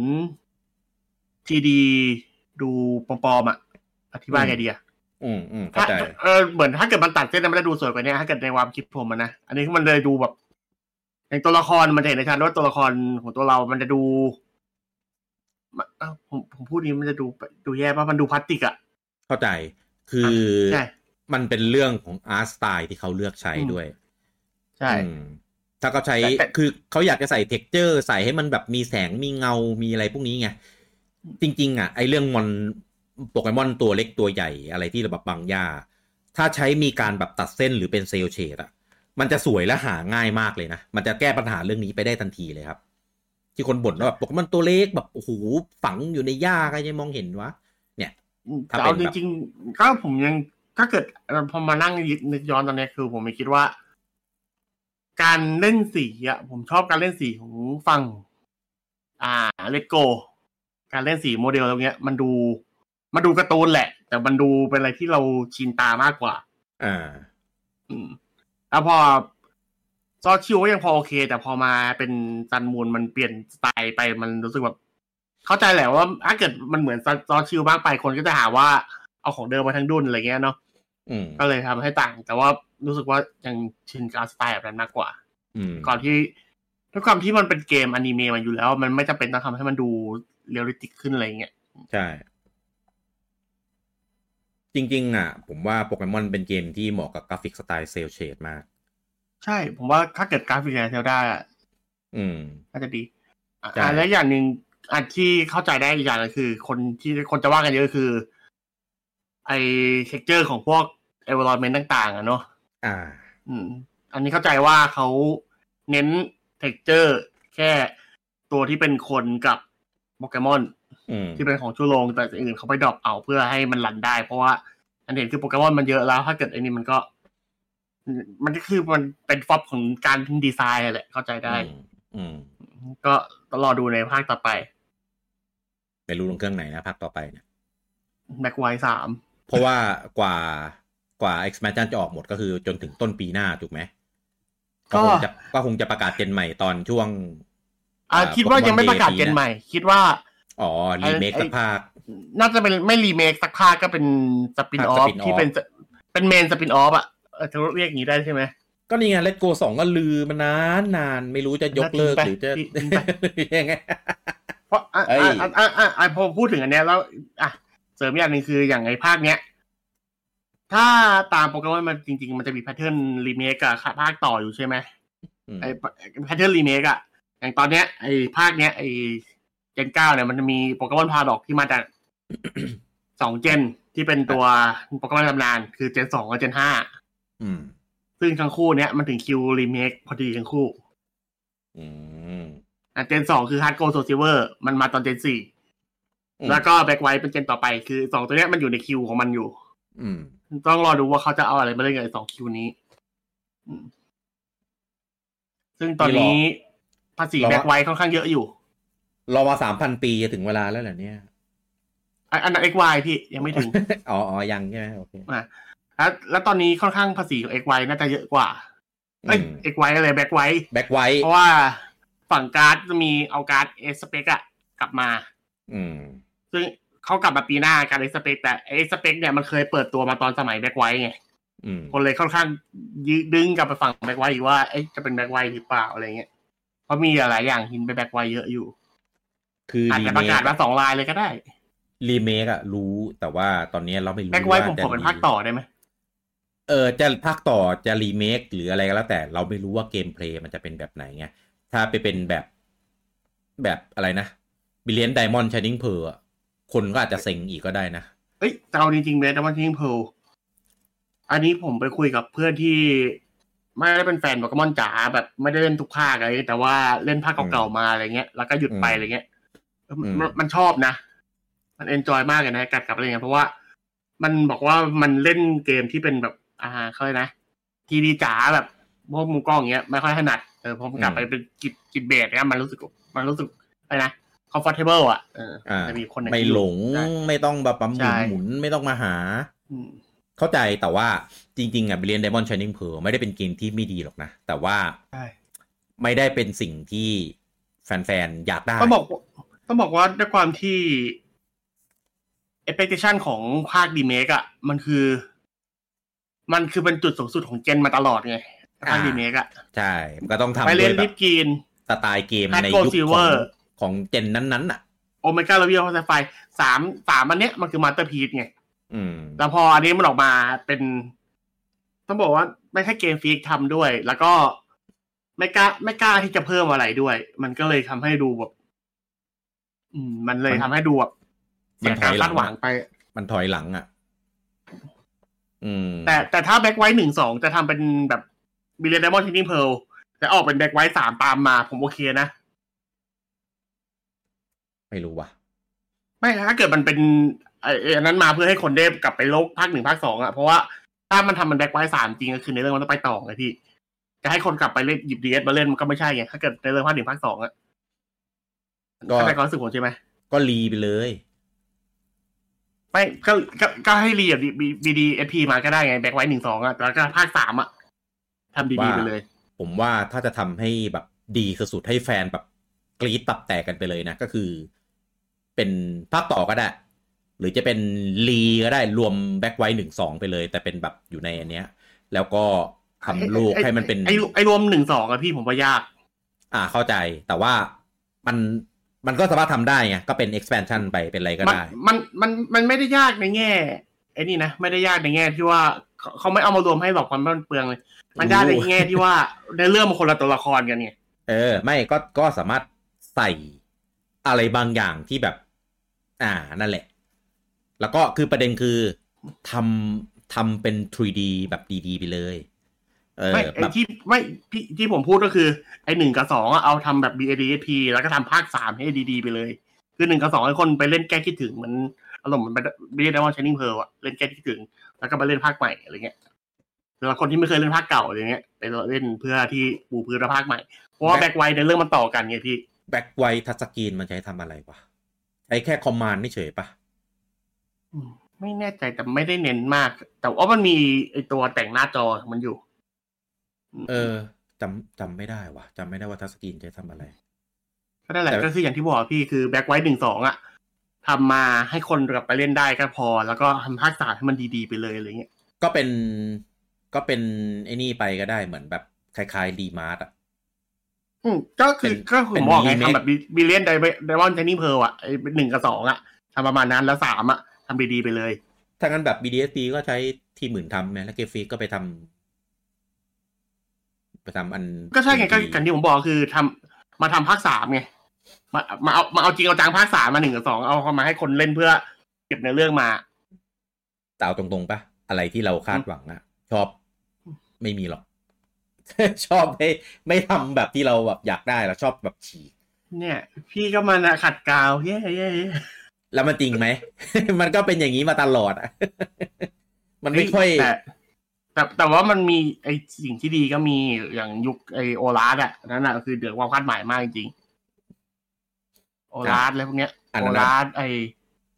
3D ดูปลอมๆอะอธิบายไงดีอะอืมอืมเข้าถ้าใจเออเหมือนถ้าเกิดมันตัดเส้นมันจะดูสวยกว่านี้ถ้าเกิดในความคิดผมอะนะอันนี้มันเลยดูแบบอย่างตัวละครมันจะเห็นในชัดว่าตัวละครของตัวเรา มันจะดูมันเอ้าผมผมพูดนี้มันจะดูดูแย่ป่ะมันดูพลาสติกอะเข้าใจคือใช่มันเป็นเรื่องของอาร์ตสไตล์ที่เขาเลือกใช้อืมด้วย ใช่อืมถ้าเขาใช้แต่แต่คือเขาอยากจะใส่เท็กเจอร์ ใส่ให้มันแบบมีแสงมีเงามีอะไรพวกนี้ไง จริง ๆ อะ ไอเรื่องมอนโปเกมอนตัวเล็กตัวใหญ่อะไรที่แบบบางหญ้าถ้าใช้มีการแบบตัดเส้นหรือเป็นเซลเชดอะ มันจะสวยและหาง่ายมากเลยนะ มันจะแก้ปัญหาเรื่องนี้ไปได้ทันทีเลยครับ ที่คนบ่นว่าแบบโปเกมอนตัวเล็กแบบโอ้โหฝังอยู่ในหญ้าใครจะมองเห็นวะเนี่ยถ้าแต่เอาเป็นจแบบริงๆก็ผมยังถ้าเกิดพอมานั่งนึกย้อนตอนเนี้ยคือ ผมไม่คิดว่า การเล่นสีอะผมชอบการเล่นสีของฝั่ง อ่า Let's Go การเล่นสีโมเดลตรงเนี้ย มันดูมันดูการ์ตูนแหละ แต่มันดูเป็นอะไรที่เราชินตามากกว่า อ่า อืมแล้วพอซอชิวก็ยังพอโอเค แต่พอมาเป็น Sun Moon มันเปลี่ยนสไตล์ไปมันรู้สึกแบบเข้าใจแหละว่าถ้าเกิดมันเหมือนซอชิวมากไปคนก็จะหาว่าเอาของเดิมมาทั้งดุนอะไรเงี้ยเนาะอืมก็เลยทำให้ต่าง แต่ว่า รู้สึกว่ายังชินกับสไตล์แบบนั้นมากกว่าอืมก่อนที่ด้วยความที่มันเป็นเกมอนิเมะมาอยู่แล้ว มันไม่จำเป็นต้องทำให้มันดู realistic ขึ้นอะไรเงี้ยใช่ จริง ๆ อะ ผมว่าโปเกมอนเป็นเกมที่เหมาะกับกราฟิกสไตล์ cel shade มาก ใช่ ผมว่าถ้าเกิดกราฟิกใน Tales ได้อะอืมน่าจะดีอะใช่อะและอย่างหนึ่งอันที่เข้าใจได้อีกอย่างก็คือ คนที่คนจะว่ากันเยอะคือ ไอ texture ของพวก environment ต่าง ๆอะเนาะ อ่า อืม อันนี้เข้าใจว่าเขาเน้น texture แค่ตัวที่เป็นคนกับโปเกมอนอืมที่เป็นของชูโรงแต่อื่นเขาไป drop เอาเพื่อให้มัน run ได้ เพราะว่าอันเห็นคือโปเกมอนมันเยอะแล้ว ถ้าเกิดไอ้นี่มันก็ มันก็คือมันเป็นฟอปของการดีไซน์แหละ เข้าใจได้ อืมก็รอดูในภาคต่อไปไม่รู้ลงเครื่องไหนนะภาคต่อไปเนี่ยแบ็กไวสามเพราะว่ากว่า กว่า expansion จะออกหมดก็คือจนถึงต้นปีหน้าถูกไหมก็ก็คงจะก็คงจะประกาศเจนใหม่ตอนช่วง อ่าอ่าคิดว่ายังไม่ Pokemon ประกาศ Day เจนใหม่ คิดว่า อ๋อ รีเมคไอ้สักภาค น่าจะเป็นไม่รีเมคสักภาคก็เป็นสปินออภาคฟ spin-off ที่เป็นเป็นเมนสปินออฟอะเออจะเรียกอย่างนี้ได้ใช่ไหมก็นี่ไงเลตโกสองก็ลือมานานนานไม่รู้จะยกเลิกหรือจะทิ้งไปยังไงเพราะอะเอ้ยอะอะอะอะพอพูดถึงอันเนี้ยแล้วอะเสริมอย่างหนึ่งคืออย่างไอ้ภาคเนี้ย ถ้าตามโปรแกรมมันจริง ๆ มันจะมี pattern remake กับภาคต่ออยู่ใช่ไหมอืมไอ้ pattern remake อะอย่างตอนเนี้ยไอ้ภาคเนี้ยไอ้เจนเก้าเนี่ยมันจะมีโปเกมอน Paradox ที่มาจากสองเจนที่เป็นตัวโปเกมอนตำนาน คือเจนสองกับเจนห้าอืมซึ่งทั้งคู่เนี้ยมันถึงคิวรีเมคพอดีทั้งคู่อืมอะเจนสองคือ HeartGold SoulSilver มันมาตอนเจนสี่อืมแล้วก็ Black White เป็นเจนต่อไป คือสองตัวเนี้ยมันอยู่ในคิวของมันอยู่ อืม ต้องรอดูว่าเขาจะเอาอะไรมาเล่นกับไอ้สองคิวนี้อืมซึ่งตอนนี้ภาษี Black White ค่อนข้างเยอะอยู่ รอมาสามพันปีจะถึงเวลาแล้วเหรอเนี่ย อันอันนั้น XY พี่ยังไม่ถึง อ๋ออ๋อยังใช่ไหมโอเคอะแล้วแล้วตอนนี้ค่อนข้างภาษีของ XY น่าจะเยอะกว่าเอ้ยอืม XY อะไรแบ็คไว้แบ็คไวท์เพราะว่าฝั่งการ์ดจะมีเอาการ์ดเอสเปกอะกลับมา อืม ซึ่ง เขากลับมาปีหน้าการเอสเปกแต่เอสเปกเนี่ยมันเคยเปิดตัวมาตอนสมัยแบ็คไว้ไงอืมคนเลยค่อนข้างยืดึงกลับไปฝั่งแบ็คไว้อีกว่าเอ๊ะจะเป็นแบ็คไว้หรือเปล่าอะไรเงี้ยเพราะมีหลายๆอย่างหินไปแบ็คไว้เยอะอยู่ คืออาจรีจะเมประกาศคมาสองลายเลยก็ได้ รีเมคอะรู้แต่ว่าตอนนี้เราไม่รู้แบ็คไว้ว่าผมจะขอเป็นภาคต่อได้ไหมเออจะภาคต่อจะรีเมคหรืออะไรก็แล้วแต่เราไม่รู้ว่า gameplay มันจะเป็นแบบไหนไงถ้าไปเป็นแบบแบบอะไรนะ Brilliant Diamond Shining Pearl คนก็อาจจะเซ็งอีกก็ได้นะ เอ้ยแต่เอาจริงๆเบสแต่ว่าทิงเพลอันนี้ผมไปคุยกับเพื่อนที่ ไม่ได้เป็นแฟนโปเกมอนจ๋าแบบไม่ได้เล่นทุกภาคอะไรแต่ว่าเล่นภาคเก่าๆมาอะไรเงี้ยแล้วก็หยุดไปอะไรเงี้ยเออมันมันชอบนะ มัน enjoy มากเลยนะกัดกับอะไรเงี้ยเพราะว่ามันบอกว่ามันเล่นเกมที่เป็นแบบอ่าเขาเรียกนะ 3D จ๋าแบบพวกมุมกล้องอย่างเงี้ยไม่ค่อยถนัดเออพอมันกลับไปเป็น grid grid base เนี่ยมันรู้สึกมันรู้สึกอะไรนะ comfortable อะเอออ่าจะมีคนอย่างไม่นี้หลงใช่ไม่ต้องแบบปั๊มหใช่มุนหมุนไม่ต้องมาหาอืมเข้าใจแต่ว่าจริง ๆอะ Brilliant Diamond Shining Pearl ไม่ได้เป็นเกมที่ไม่ดีหรอกนะ แต่ว่าใช่ไม่ได้เป็นสิ่งที่แฟนๆ อยากได้ต้องบอกต้องบอกว่าด้วยความที่ expectation ของภาคดีเมกอะมันคือ มันคือเป็นจุดสูงสุดของเจนมาตลอดไงภาคอ่าดีเมกอะใช่มันก็ต้องทำไปด้เล่วนยแบลิบฟกีนสไตล์เกม Hard ใน Gold ยุคของ Silver ของเจนนั้นๆอะโอเมก้าลาวิโอไซไฟสามสามอันเนี้ยมันคือมาสเตอร์พี e ไงอืมแต่พออันนี้มันออกมาเป็น ต้องบอกว่าไม่ใช่เกมฟรีกทำด้วย แล้วก็ไม่กล้าไม่กล้าที่จะเพิ่มอะไรด้วย มันก็เลยทำให้ดูแบบอืมมันเลยทำให้ดูแบบเสียการคาดหวังไป มันถอยหลังอะอืมแต่แต่ถ้า Black White หนึ่งสองจะทำเป็นแบบ Brilliant Diamond Shining Pearl แต่ออกเป็น Black White สามตามมา ผมโอเคนะ ไม่รู้ว่ะ ไม่ถ้าเกิดมันเป็นไอ้ไอ้อันนั้นมาเพื่อให้คนได้กลับไปโลกภาคหนึ่งภาคสองอะเพราะว่าถ้ามันทำมัน Black White สามจริงก็คือในเรื่องมันต้องไปต่อไงพี่จะให้คนกลับไปเล่นหยิบ DS มาเล่นมันก็ไม่ใช่ไงถ้าเกิดในเรื่องภาคหนึ่งภาคสองอะก็เข้าใจความรู้สึกผมใช่ไหมก็รีไปเลย ไม่ก็ก็ก็ให้รีแบบ BDSP มาก็ได้ไง Black White หนึ่งสองอะแล้วก็ภาคสามอะทำดีว่าๆไปเลย ผมว่าถ้าจะทำให้แบบดีสุดๆให้แฟนแบบกรี๊ดตับแตกกันไปเลยนะ ก็คือ เป็นภาคต่อก็ได้ หรือจะเป็นรีก็ได้รวมแบ็กไว้หนึ่งสองไปเลย แต่เป็นแบบอยู่ในอันเนี้ย แล้วก็ทำลูกให้มันเป็นไอ้ไอ้รวมหนึ่งสองอะพี่ผมว่ายาก อ่าเข้าใจแต่ว่ามันมันก็สามารถทำได้ไงก็เป็น expansion ไปเป็นอะไรก็มันได้ มันมันมันไม่ได้ยากในแง่ไอ้นี่นะไม่ได้ยากในแง่ที่ว่าเขาเขาไม่เอามารวมให้หรอกมันมันเปลืองเลย มันยากในแง่ที่ว่าในเรื่องมันคนละตัวละครกันไงเออ ไม่ก็ก็สามารถใส่อะไรบางอย่างที่แบบ อ่านั่นแหละ แล้วก็คือประเด็นคือทำทำเป็น 3D แบบดีๆ ไปเลยเออไม่แบไอ้บที่ไม่ที่ที่ผมพูดก็คือ ไอ้หนึ่งกับสองอะเอาทำแบบ BADSP แล้วก็ทำภาคสามให้ดีๆ ไปเลย คือหนึ่งกับสองให้คนไปเล่นแก้คิดถึงเหมันอารมณ์เหมันบีได้ว่าช i นิ่งเพลอะเล่นแก้คิดถึง แล้วก็มาเล่นภาคใหม่อะไรเงี้ยหรือว่าคนที่ไม่เคยเล่นภาคเก่าอะไรเงี้ยไปเล่นเพื่อที่ปูพื้นภาคใหม่เพราะว่า Black White ในเรื่องมันต่อกันไงพี่ Black White touchscreen มันใช้ทำอะไรวะ ใช้แค่ command ไม่เฉยปะอืมไม่แน่ใจแต่ไม่ได้เน้นมาก แต่ว่ามันมีไอตัวแต่งหน้าจอมันอยู่ เออจำจำไม่ได้วะจำไม่ได้ว่า touchscreen ใช้ทำอะไร ก็นั่นแหละแต่ก็คืออย่างที่บอกพี่คือ Black White หนึ่งสองอะทำมาให้คนกลับไปเล่นได้ก็พอ แล้วก็ทำภาคสามให้มันดีๆไปเลยอะไรเงี้ยก็เป็นก็เป็นไอ้นี่ไปก็ได้เหมือนแบบคล้ายๆ remaster อะ อืมก็คือเป็นก็ผมบอกไงเป็น remake ทำแบบ Brilliant Dia Diamond Shining Pearl อะไอหนึ่งกับสองอะทำประมาณนั้นแล้วสามอะทำดีๆไปเลย ถ้างั้นแบบ BDSD ก็ใช้ทีมหมื่นทำไหมแล้ว Game Freak ก็ไปทำไปทำอัน ก็ใช่ไงก็ดีๆกันที่ผมบอกคือทำมาทำภาคสามไงมามาเอามาเอาจริงเอาจังภาคสามมาหนึ่งกับสองเอาเข้ามาให้คนเล่นเพื่อเก็บในอเรื่องมาแต่เอาตรงๆปะอะไรที่เราคาดหวังอะชอบไม่มีหรอก ชอบไม่ไม่ทำแบบที่เราแบบอยากได้เราชอบแบบฉีกเนี่ย พี่ก็มานะขัดกาวเย้เย้เย้แล้วมันจริงไหม มันก็เป็นอย่างนี้มาตลอดอะมันไม่ค่อยแต่แต่แต่ว่ามันมีไอสิ่งที่ดีก็มีอย่างยุคไอโอลาสอะนั่นอะคือเดือดความคาดหมายมากจริงโอลาสอะไรพวกเนี้ยอันโอนั้นลาอะสไอ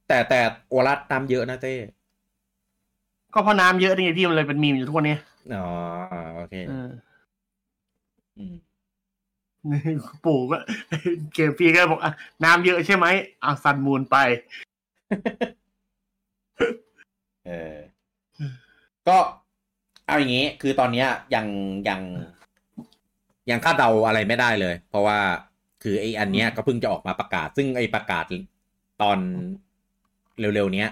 แต่แต่โอรัสน้ำเยอะนะเต้ก็เพราะน้ำเยอะนี่ไงพี่มันเลยเป็นมีมอยู่ทุกวันนี้อ๋อโอเคเอออืม ปู่ก็เกมพี่ก็บอกอะน้ำเยอะใช่ไหมเอาซันมูนไป เออ ก็เอาอย่างนี้ คือตอนเนี้ยยังยังยังคาดเดาอะไรไม่ได้เลย เพราะว่าคือไอ้อันเนี้ยก็เพิ่งจะออกมาประกาศ ซึ่งไอ้ประกาศตอนเร็วๆเนี้ย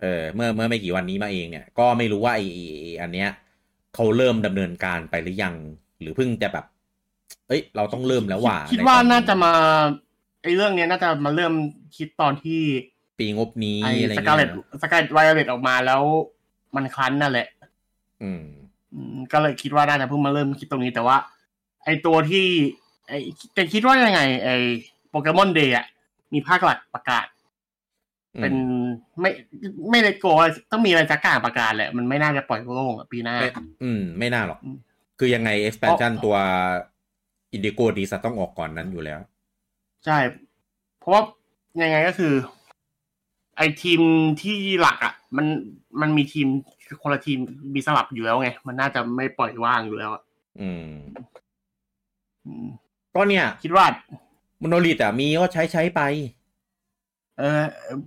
เออเมื่อเมื่อไม่กี่วันนี้มาเองเนี่ย ก็ไม่รู้ว่าไอ้ไอ้ไอ้อันเนี้ยเขาเริ่มดำเนินการไปหรือยัง หรือเพิ่งจะแบบ เอ้ย เราต้องเริ่มแล้วว่า คิดว่าน่าจะมาไอเรื่องเนี้ยน่าจะมาเริ่มคิดตอนที่ปีงบนี้ไออะไรเงี้กาเลตยเนอะ Scarlet Violet ออกมาแล้ว มันคลั้นนั่นแหละอืมอืมก็เลยคิดว่าน่าจะเพิ่งมาเริ่มคิดตรงนี้แต่ว่า ไอตัวที่ ไอแต่คิดว่ายังไง ไอ Pokémon Day อะมีภาคหลักประกาศ เป็นไม่ไม่ได้โกอะไรต้องมีอะไรสักอย่างประกาศแหละ มันไม่น่าจะปล่อยโล่งอะปีหน้าไม่อืม ไม่น่าหรอกอืม คือยังไง expansion เพราะตัว Indigo Disk ต้องออกก่อนนั้นอยู่แล้ว ใช่ เพราะว่ายังไงก็คือ ไอทีมที่หลักอะ มันมันมีทีมคนละทีมมีสลับอยู่แล้วไง มันน่าจะไม่ปล่อยว่างอยู่แล้วอะอืมอืมก็เนี่ย คิดว่ามโนลิตอะมีก็ใช้ใช้ไป เออ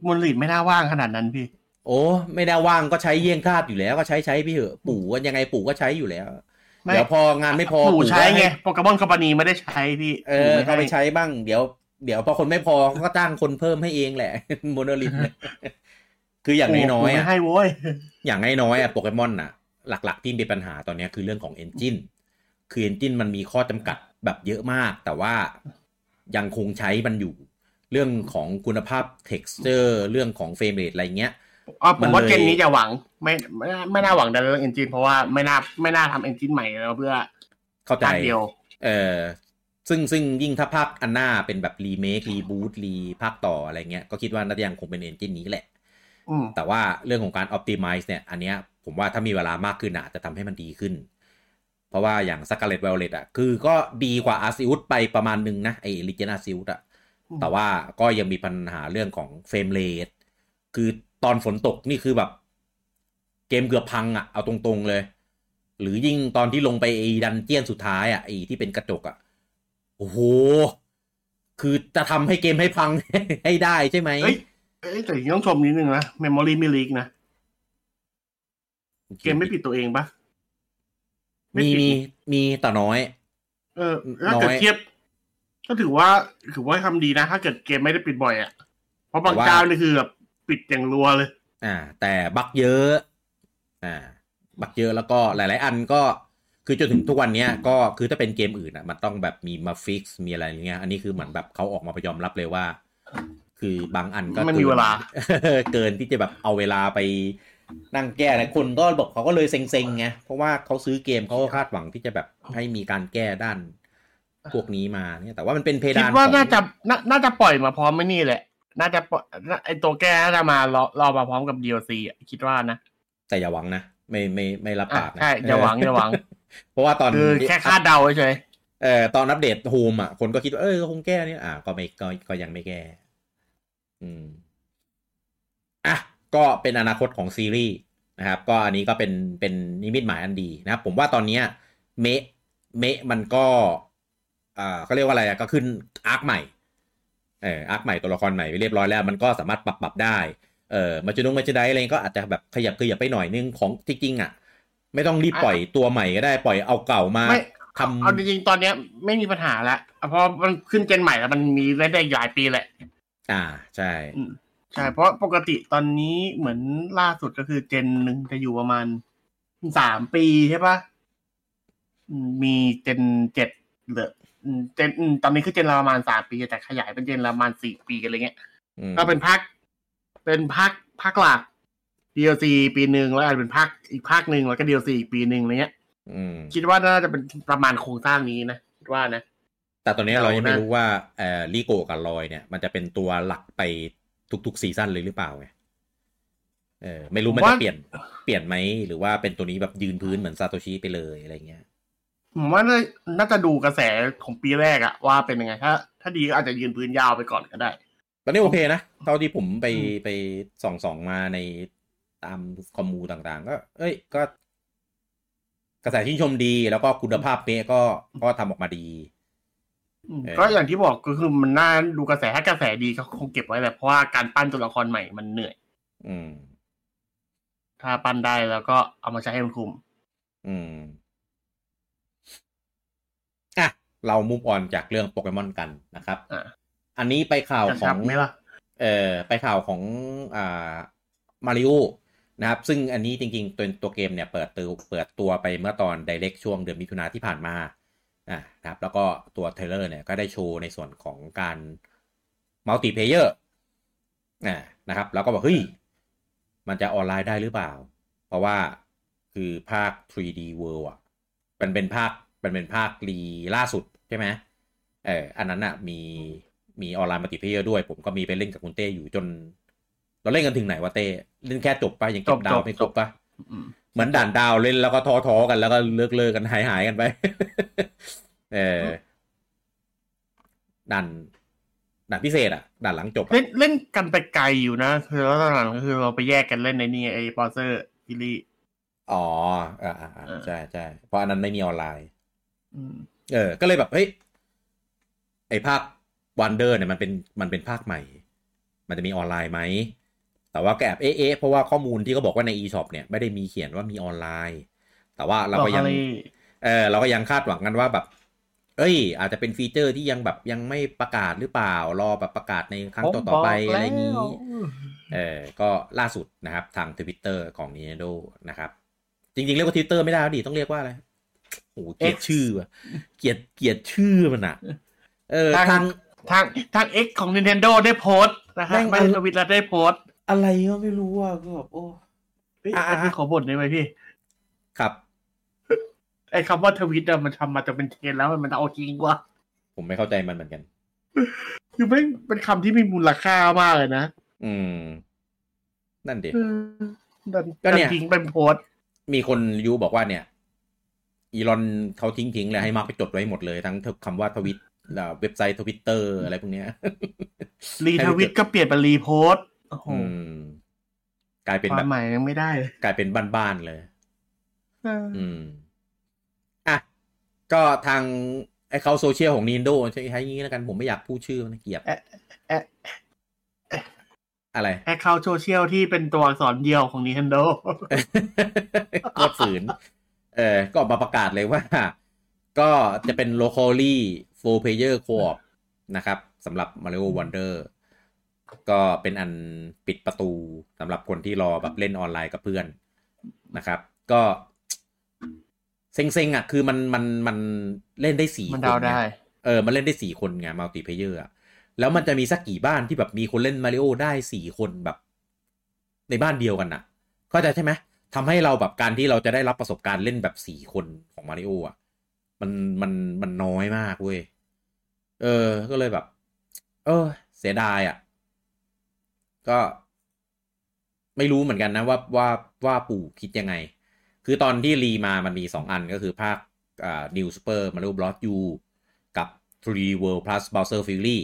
มูลลิดไม่น่าว่างขนาดนั้นพี่ โอ้ ไม่ได้ว่างก็ใช้เยี่ยงคาดอยู่แล้ว ก็ใช้ใช้พี่เหอะปู่ก็ยังไงปู่ก็ใช้อยู่แล้วไม่ เดี๋ยวพองานไม่พอปู่ใช้ก็ไงห้โปเกมอนคอมพานีไม่ได้ใช้พี่ เออปู่ม่ก็ไปให้ใช้บ้าง เดี๋ยว เดี๋ยวพอคนไม่พอเขาก็จ้างคนเพิ่มให้เองแหละ Monolith คืออย่างน้อยๆปู่ไม่อะให้โว้ยอย่างน้อยๆอะ Pokémon อะ หลัก ๆ ที่มีปัญหาตอนเนี้ยคือเรื่องของ engine คือ engine มันมีข้อจำกัดแบบเยอะมาก แต่ว่ายังคงใช้มันอยู่ เรื่องของคุณภาพ texture เรื่องของ frame rate อะไรเงี้ย อ๋อผมว่ามันเลยเกมนี้จะหวัง ไม่ไม่น่าไม่น่าหวังในเรื่อง engine เพราะว่าไม่น่าไม่น่าทำ engine ใหม่แล้วเพื่อเข้าใจภาคเดียว เออซึ่งซึ่งยิ่งถ้าภาคอันหน้าเป็นแบบรีเมครีบูตรีภาคต่ออะไรเงี้ยก็คิดว่าน่าจะยังคงเป็นเอนจินนี้แหละอืมแต่ว่าเรื่องของการ optimize เนี่ย อันเนี้ยผมว่าถ้ามีเวลามากขึ้นอะจะทำให้มันดีขึ้น เพราะว่าอย่าง Scarlet Violet อะคือก็ดีกว่า Arceus ไปประมาณนึงนะไอ้ Legend Arceus อะอืมแต่ว่าก็ยังมีปัญหาเรื่องของเฟรมเรทคือ ตอนฝนตกนี่คือแบบ เกมเกือบพังอะเอาตรงๆเลย หรือยิ่งตอนที่ลงไปไอ้ดันเจียนสุดท้ายอะไอ้ที่เป็นกระจกอะโอ้โห คือจะทำให้เกมให้พังให้ได้ใช่ไหมเอ้ยเอ้ยแต่ต้องชมนิดนึงนะ Memory ไม่ลีกนะ เกมไม่ปิดตัวเองปะไม่มีปิดมีมีแต่น้อย เออถ้าเกิดน้อยเทียบ ก็ถือว่าถือว่าทำดีนะ ถ้าเกิดเกมไม่ได้ปิดบ่อยอะ เพราะบางแต่ว่าเจ้านี่คือแบบ ปิดอย่างรัวเลย อ่า แต่ bug เยอะ อ่า bug เยอะแล้วก็หลาย ๆ อันก็คือจนถึงทุกวันเนี้ยก็คือถ้าเป็นเกมอื่นอะ มันต้องแบบมีมา fix มีอะไรอย่างเงี้ย อันนี้คือเหมือนแบบเขาออกมาพยอมรับเลยว่า คือบางอันก็มันมีเวลา เกินที่จะแบบเอาเวลาไปนั่งแก้นะคนก็บอกเขาก็เลยเซ็งๆไงเพราะว่าเขาซื้อเกมเขาก็คาดหวังที่จะแบบให้มีการแก้ด้านพวกนี้มาเนี่ยแต่ว่ามันเป็นเพคิดาดนว่าของน่าจะน่าน่าจะปล่อยมาพร้อมไม่นี่แหละ น่าจะปล่อยน่าไอตัวแก้น่าจะมารอรอมาพร้อมกับ DLC อะคิดว่านะ แต่อย่าหวังนะ ไม่ไม่ไม่รับอะปากนะใช่อย่าหวังอย่าหวัง เพราะว่าตอนคือแค่คาดเดาเฉยเอ่อตอนอัปเดตโฮมอะ คนก็คิดว่าเออคงแก้เนี่ยอ่าก็ไม่ก็ก็ยังไม่แก้ อืมอะก็เป็นอนาคตของซีรีส์นะครับ ก็อันนี้ก็เป็นเป็นนิมิตหมายอันดีนะครับ ผมว่าตอนเนี้ยเมะเมะมันก็อ่าเขาเรียกว่าอะไรอะก็ขึ้นอาร์คใหม่ เอออาร์คใหม่ตัวละครใหม่ไปเรียบร้อยแล้ว มันก็สามารถปรับปรับได้เออมาจุนงมาจุไดอะไรก็อาจจะแบบขยับขยับไปหน่อยนึงของจริงๆอะ ไม่ต้องรีบปล่อยตัวใหม่ก็ได้ปล่อยเอาเก่ามาไม่ทำเอาจริงๆตอนเนี้ยไม่มีปัญหาละเพราะมันขึ้นเจนใหม่แล้วมันมีเล่นได้อีกหลายปีแหละ อ่าใช่อืมใช่เพราะปกติตอนนี้เหมือนล่าสุดก็คือเจนหนึ่งจะอยู่ประมาณสามปีใช่ปะอืมมีเจนเจ็ดเหลืออืม เจนอืมตอนนี้คือเจนละประมาณสามปี แต่ขยายเป็นเจนละประมาณสี่ปีอะไรเงี้ยอืมก็เป็นภาคเป็นภาคภาคหลัก DLC ปีหนึ่งแล้วอาจจะเป็นภาคอีกภาคหนึ่งแล้วก็ DLC อีกปีหนึ่งอะไรเงี้ยอืมคิดว่าน่าจะเป็นประมาณโครงสร้างนี้นะคิดว่านะ แต่ตอนนี้เรายังไม่เอานะรู้ว่าเอ่อลีโกกับลอยเนี่ย มันจะเป็นตัวหลักไปทุกๆซีซั่นเลยหรือเปล่าไงเออไม่รู้มันจะเปลี่ยนเปลี่ยนไหมหรือว่าเป็นตัวนี้แบบยืนพื้นเหมือนซาโตชิไปเลยอะไรเงี้ย ผมว่าน่าน่าจะดูกระแสของปีแรกอะว่าเป็นยังไงถ้า ถ้าดีก็อาจจะยืนพื้นยาวไปก่อนก็ได้ ตอนนี้โอเคนะเท่าที่ผมไปอืมไปส่องส่องมาในตามคอมมูต่างๆ ก็ เอ้ย ก็ กระแสชื่นชมดีแล้วก็คุณภาพเป๊ะก็ก็ทำออกมาดีอืมเออก็อย่างที่บอกก็คือมันน่าดูกระแสถ้ากระแสดีก็คงเก็บไว้แหละเพราะว่าการปั้นตัวละครใหม่มันเหนื่อย อืม ถ้าปั้นได้แล้วก็เอามาใช้ให้มันคุ้มอืมอะ เรามุฟออนจากเรื่องโปเกมอนกันนะครับอะอันนี้ไปข่าวกระขชัอบงไหมล่ะเอ่อไปข่าวของอ่ามาริโอนะครับ ซึ่งอันนี้จริงๆ ตัวตัวเกมเนี่ยเปิดตัวเปิดตัวไปเมื่อตอน Direct ช่วงเดือนมิถุนาที่ผ่านมาอ่านะครับ แล้วก็ตัว trailer เนี่ยก็ได้โชว์ในส่วนของการ multiplayer อ่านะครับ แล้วก็บอกเฮ้ย มันจะออนไลน์ได้หรือเปล่า เพราะว่าคือภาค 3D World อะมันเป็นภาค มันเป็นภาครีล่าสุดใช่ไหมเอออันนั้นอะมีมีออนไลน์ multiplayer ด้วย ผมก็มีไปเล่นกับคุณเต้อยู่จน เราเล่นกันถึงไหนวะเต้เล่นแค่จบปะยังเก็บจบดาวจบไม่ครบปะอืมเหมือนด่านดาวเล่นแล้วก็ท้อท้อๆกันแล้วก็เลิกเลิกกันหายหายๆกันไป เออด่านด่านพิเศษอะด่านหลังจบอะเล่นเล่นกันไปไกลอยู่นะคือแล้วตอนหลังก็คือเราไปแยกกันเล่นในนี่ไอ้ Bowser's Furyอ๋ออ่าอ่าอ่าเออใช่ใช่เพราะอันนั้นไม่มีออนไลน์อืม เออ ก็เลยแบบเฮ้ยไอภาค Wonder เนี่ยมันเป็นมันเป็นภาคใหม่ มันจะมีออนไลน์ไหม แต่ว่าก็แอบเอ๊ะๆเพราะว่าข้อมูลที่เขาบอกว่าใน eShop เนี่ยไม่ได้มีเขียนว่ามีออนไลน์ แต่ว่าเราก็ยังบอกให้เออเราก็ยังคาดหวังกันว่าแบบ เอ้ย อาจจะเป็น feature ที่ยังแบบยังไม่ประกาศหรือเปล่ารอแบบประกาศในครั้งต่อๆไปอะไรอย่างนี้เออก็ล่าสุดนะครับทางทวิตเตอร์ของ Nintendo นะครับ จริงๆ เรียกว่าทวิตเตอร์ไม่ได้แล้วดิต้องเรียกว่าอะไร โอ้โหเกลียด X ชื่อว่ะเกลียดเกลียดชื่อมันอะ เออทางทางทางทาง X ของ Nintendo ได้โพสต์นะฮะแม่งไม่ได้ทวิตแล้วได้โพสต์ อะไรก็ไม่รู้อะก็แบบโอ้เฮ้ยอะอันนี้ขอบ่นได้ไหมพี่ ครับ ไอ้คำว่าทวิตอะมันทำมาจะเป็นเทรนด์แล้วมันเอาจริงกว่าผมไม่เข้าใจมันเหมือนกัน คือไม่งเป็นคำที่มีมูลค่ามากเลยนะ อืม นั่นดิเออดันก็เนี่ยดัทิ้งเป็นโพสต์มีคนยูบอกว่าเนี่ย อีลอนเขาทิ้งทิ้งๆเลยให้มาร์คไปจดไว้หมดเลยทั้งคำว่าทวิตอ่าเว็บไซต์ทวิตเตอร์อะไรพวกเนี้ย retweet ก็เปลี่ยนเป็น repost โอ้โหอืมกลายเป็นแบวามหมายยังไม่ได้เลยกลายเป็นบ้านๆเลยเอออืมอะก็ทางไอเขาโซเชียลของ Nintendo ใช้ใช้อย่างนี้แล้วกันผมไม่อยากพูดชื่อมันเกลียดเอ๊ะเอ๊ะอะไร account social ที่เป็นตัวอักษรเดียวของ Nintendo โคตรฝืน เออก็ออกมาประกาศเลยว่า ก็จะเป็น locally four player co-op นะครับสำหรับ Mario Wonder ก็เป็นอันปิดประตูสำหรับคนที่รอแบบเล่นออนไลน์กับเพื่อนนะครับ ก็เซ็งๆอะคือมันมันมันเล่นได้สี่มันคนเดาไงได้เออ มันเล่นได้สี่คนไง multiplayer อะแล้วมันจะมีสักกี่บ้านที่แบบมีคนเล่นมาริโอได้สี่คนแบบ ในบ้านเดียวกันน่ะ เข้าใจใช่ไหม ทำให้เราแบบการที่เราจะได้รับประสบการณ์เล่นแบบสี่คนของมาริโออะมันมันมันน้อยมากเว้ย เออ ก็เลยแบบ เออ เสียดายอะ ก็ ไม่รู้เหมือนกันนะว่าว่าว่าปู่คิดยังไง คือตอนที่รีมามันมีสองอันก็คือภาคอ่า New Super Mario Bros. U กับ 3D World Plus Bowser Fury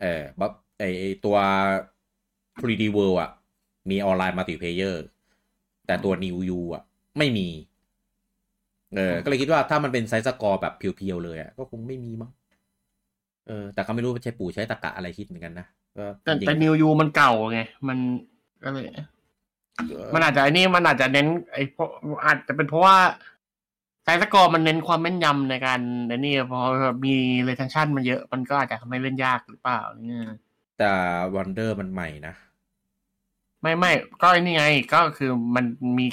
เออบไอตัว 3D World อะ มีออนไลน์ multiplayer แต่ตัว New U อะ ไม่มี เออ ก็เลยคิดว่าถ้ามันเป็น side-scroll แบบ pure ๆเลยอะก็คงไม่มีมั้งเออ แต่ก็ไม่รู้ว่าใช้ปู่ใช้ตรรกะอะไรคิดเหมือนกันนะก็แต่จริงแต่ New U มันเก่าไง มันก็เลยมันอาจจะไอ้นี่มันอาจจะเน้น ไอ้เพราะอาจจะเป็นเพราะว่า side-scroll มันเน้นความแม่นยำในการไอ้นี่พอมี latency มันเยอะ มันก็อาจจะทำให้เล่นยากหรือเปล่าเนี่ยแต่วันเดอร์มันใหม่นะ ไม่ไม่ก็ไอ้นี่ไง ก็คือมันมี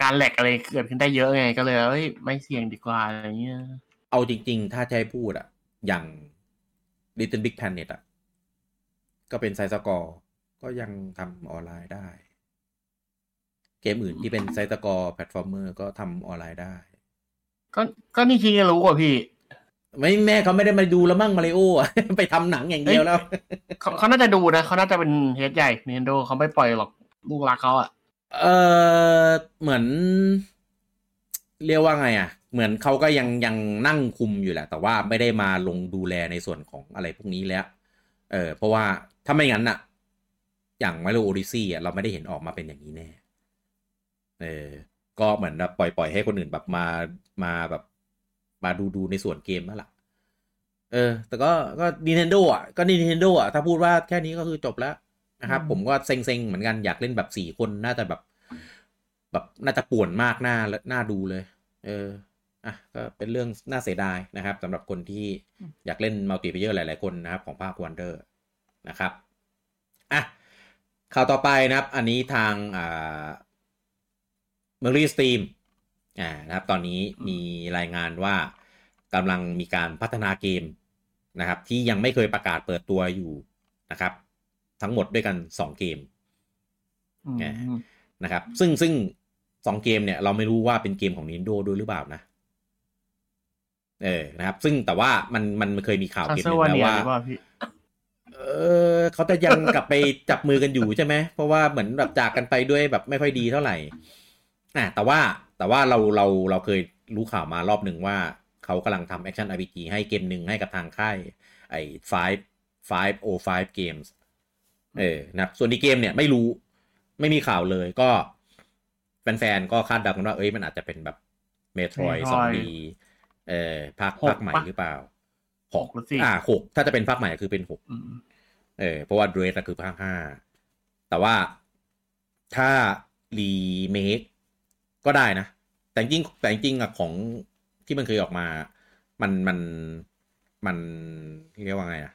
การ lag อะไรเกิดขึ้นได้เยอะไงก็เลยเอ้ยไม่เสี่ยงดีกว่าอะไรเงี้ย เอาจริง ๆ ถ้าจะให้พูดอะอย่าง Little Big Planet อะก็เป็น side-scroll ก็ยังทำออนไลน์ได้ เกมอื่นที่เป็น side-scroll platformer ก็ทำออนไลน์ได้ ก็ก็นี่คิดจะรู้กว่าพี่ ไม่แม่เขาไม่ได้มาดูแล้วมั่งมาริโออะไปทำหนังอย่างเดียวแล้วเขาเขาน่าจะดูนะเขาน่าจะเป็นเฮดใหญ่ Nintendo เขาไม่ปล่อยหรอกลูกรักเขาอะเออเหมือน เรียกว่าไงอะเหมือนเขาก็ยังยังนั่งคุมอยู่แหละ แต่ว่าไม่ได้มาลงดูแลในส่วนของอะไรพวกนี้แล้ว เออ เพราะว่าถ้าไม่งั้นอะอย่างมาริโอโอดิซี่อะเราไม่ได้เห็นออกมาเป็นอย่างนี้แน่ เออ ก็เหมือนแบบปล่อยปล่อยให้คนอื่นแบบมามาแบบ มาดูดูในส่วนเกมนั่นแหละเออ แต่ก็ก็ Nintendo อะก็ Nintendo อะถ้าพูดว่าแค่นี้ก็คือจบแล้วนะครับอืมผมก็เซ็งๆ เหมือนกันอยากเล่นแบบสี่คนน่าจะแบบ แบบน่าจะป่วนมากหน้าหน้าดูเลย เอออะก็เป็นเรื่องน่าเสียดายนะครับสำหรับคนที่อยากเล่น multiplayer หลาย ๆ คนนะครับ ของภาค Wonder นะครับอะข่าวต่อไปนะครับ อันนี้ทางอ่าเมอรี่สตรีม อ่านะครับ ตอนนี้มีรายงานว่ากำลังมีการพัฒนาเกมนะครับ ที่ยังไม่เคยประกาศเปิดตัวอยู่นะครับ ทั้งหมดด้วยกัน2เกมอืมแหมนะครับ ซึ่งซึ่งสองเกมเนี่ยเราไม่รู้ว่าเป็นเกมของ Nintendo ด้วยหรือเปล่านะเออนะครับ ซึ่งแต่ว่ามันมันเคยมีข่าวคาเกมเซหอนึ่ร์งวาแล้วว่าเนียหรือเปล่าพี่เออเขาจะยังกลับไปจับมือกันอยู่ใช่ไหม เพราะว่าเหมือนแบบจากกันไปด้วยแบบไม่ค่อยดีเท่าไหร่อะแต่ว่า แต่ว่าเราเราเราเคยรู้ข่าวมารอบหนึ่งว่าเขากำลังทำแอคชั่น RPG ให้เกมหนึ่งให้กับทางค่ายไอ้ five five o five games เออนะครับส่วนอีกเกมเนี่ยไม่รู้ไม่มีข่าวเลยก็แฟนๆก็คาดเดากันว่า เอ้ยมันอาจจะเป็นแบบเมโทรย Metroid สองดีเออภาคหกภาคใหม่ปะหรือเปล่าหกหรือสี่อ่าหกถ้าจะเป็นภาคใหม่คือเป็นหกอืมเออเพราะว่าเดรสคือภาคห้าแต่ว่าถ้ารีเมค ก็ได้นะ แต่จริงแต่จริงอะของที่มันเคยออกมา มันมันมันเรียกว่าไงอะ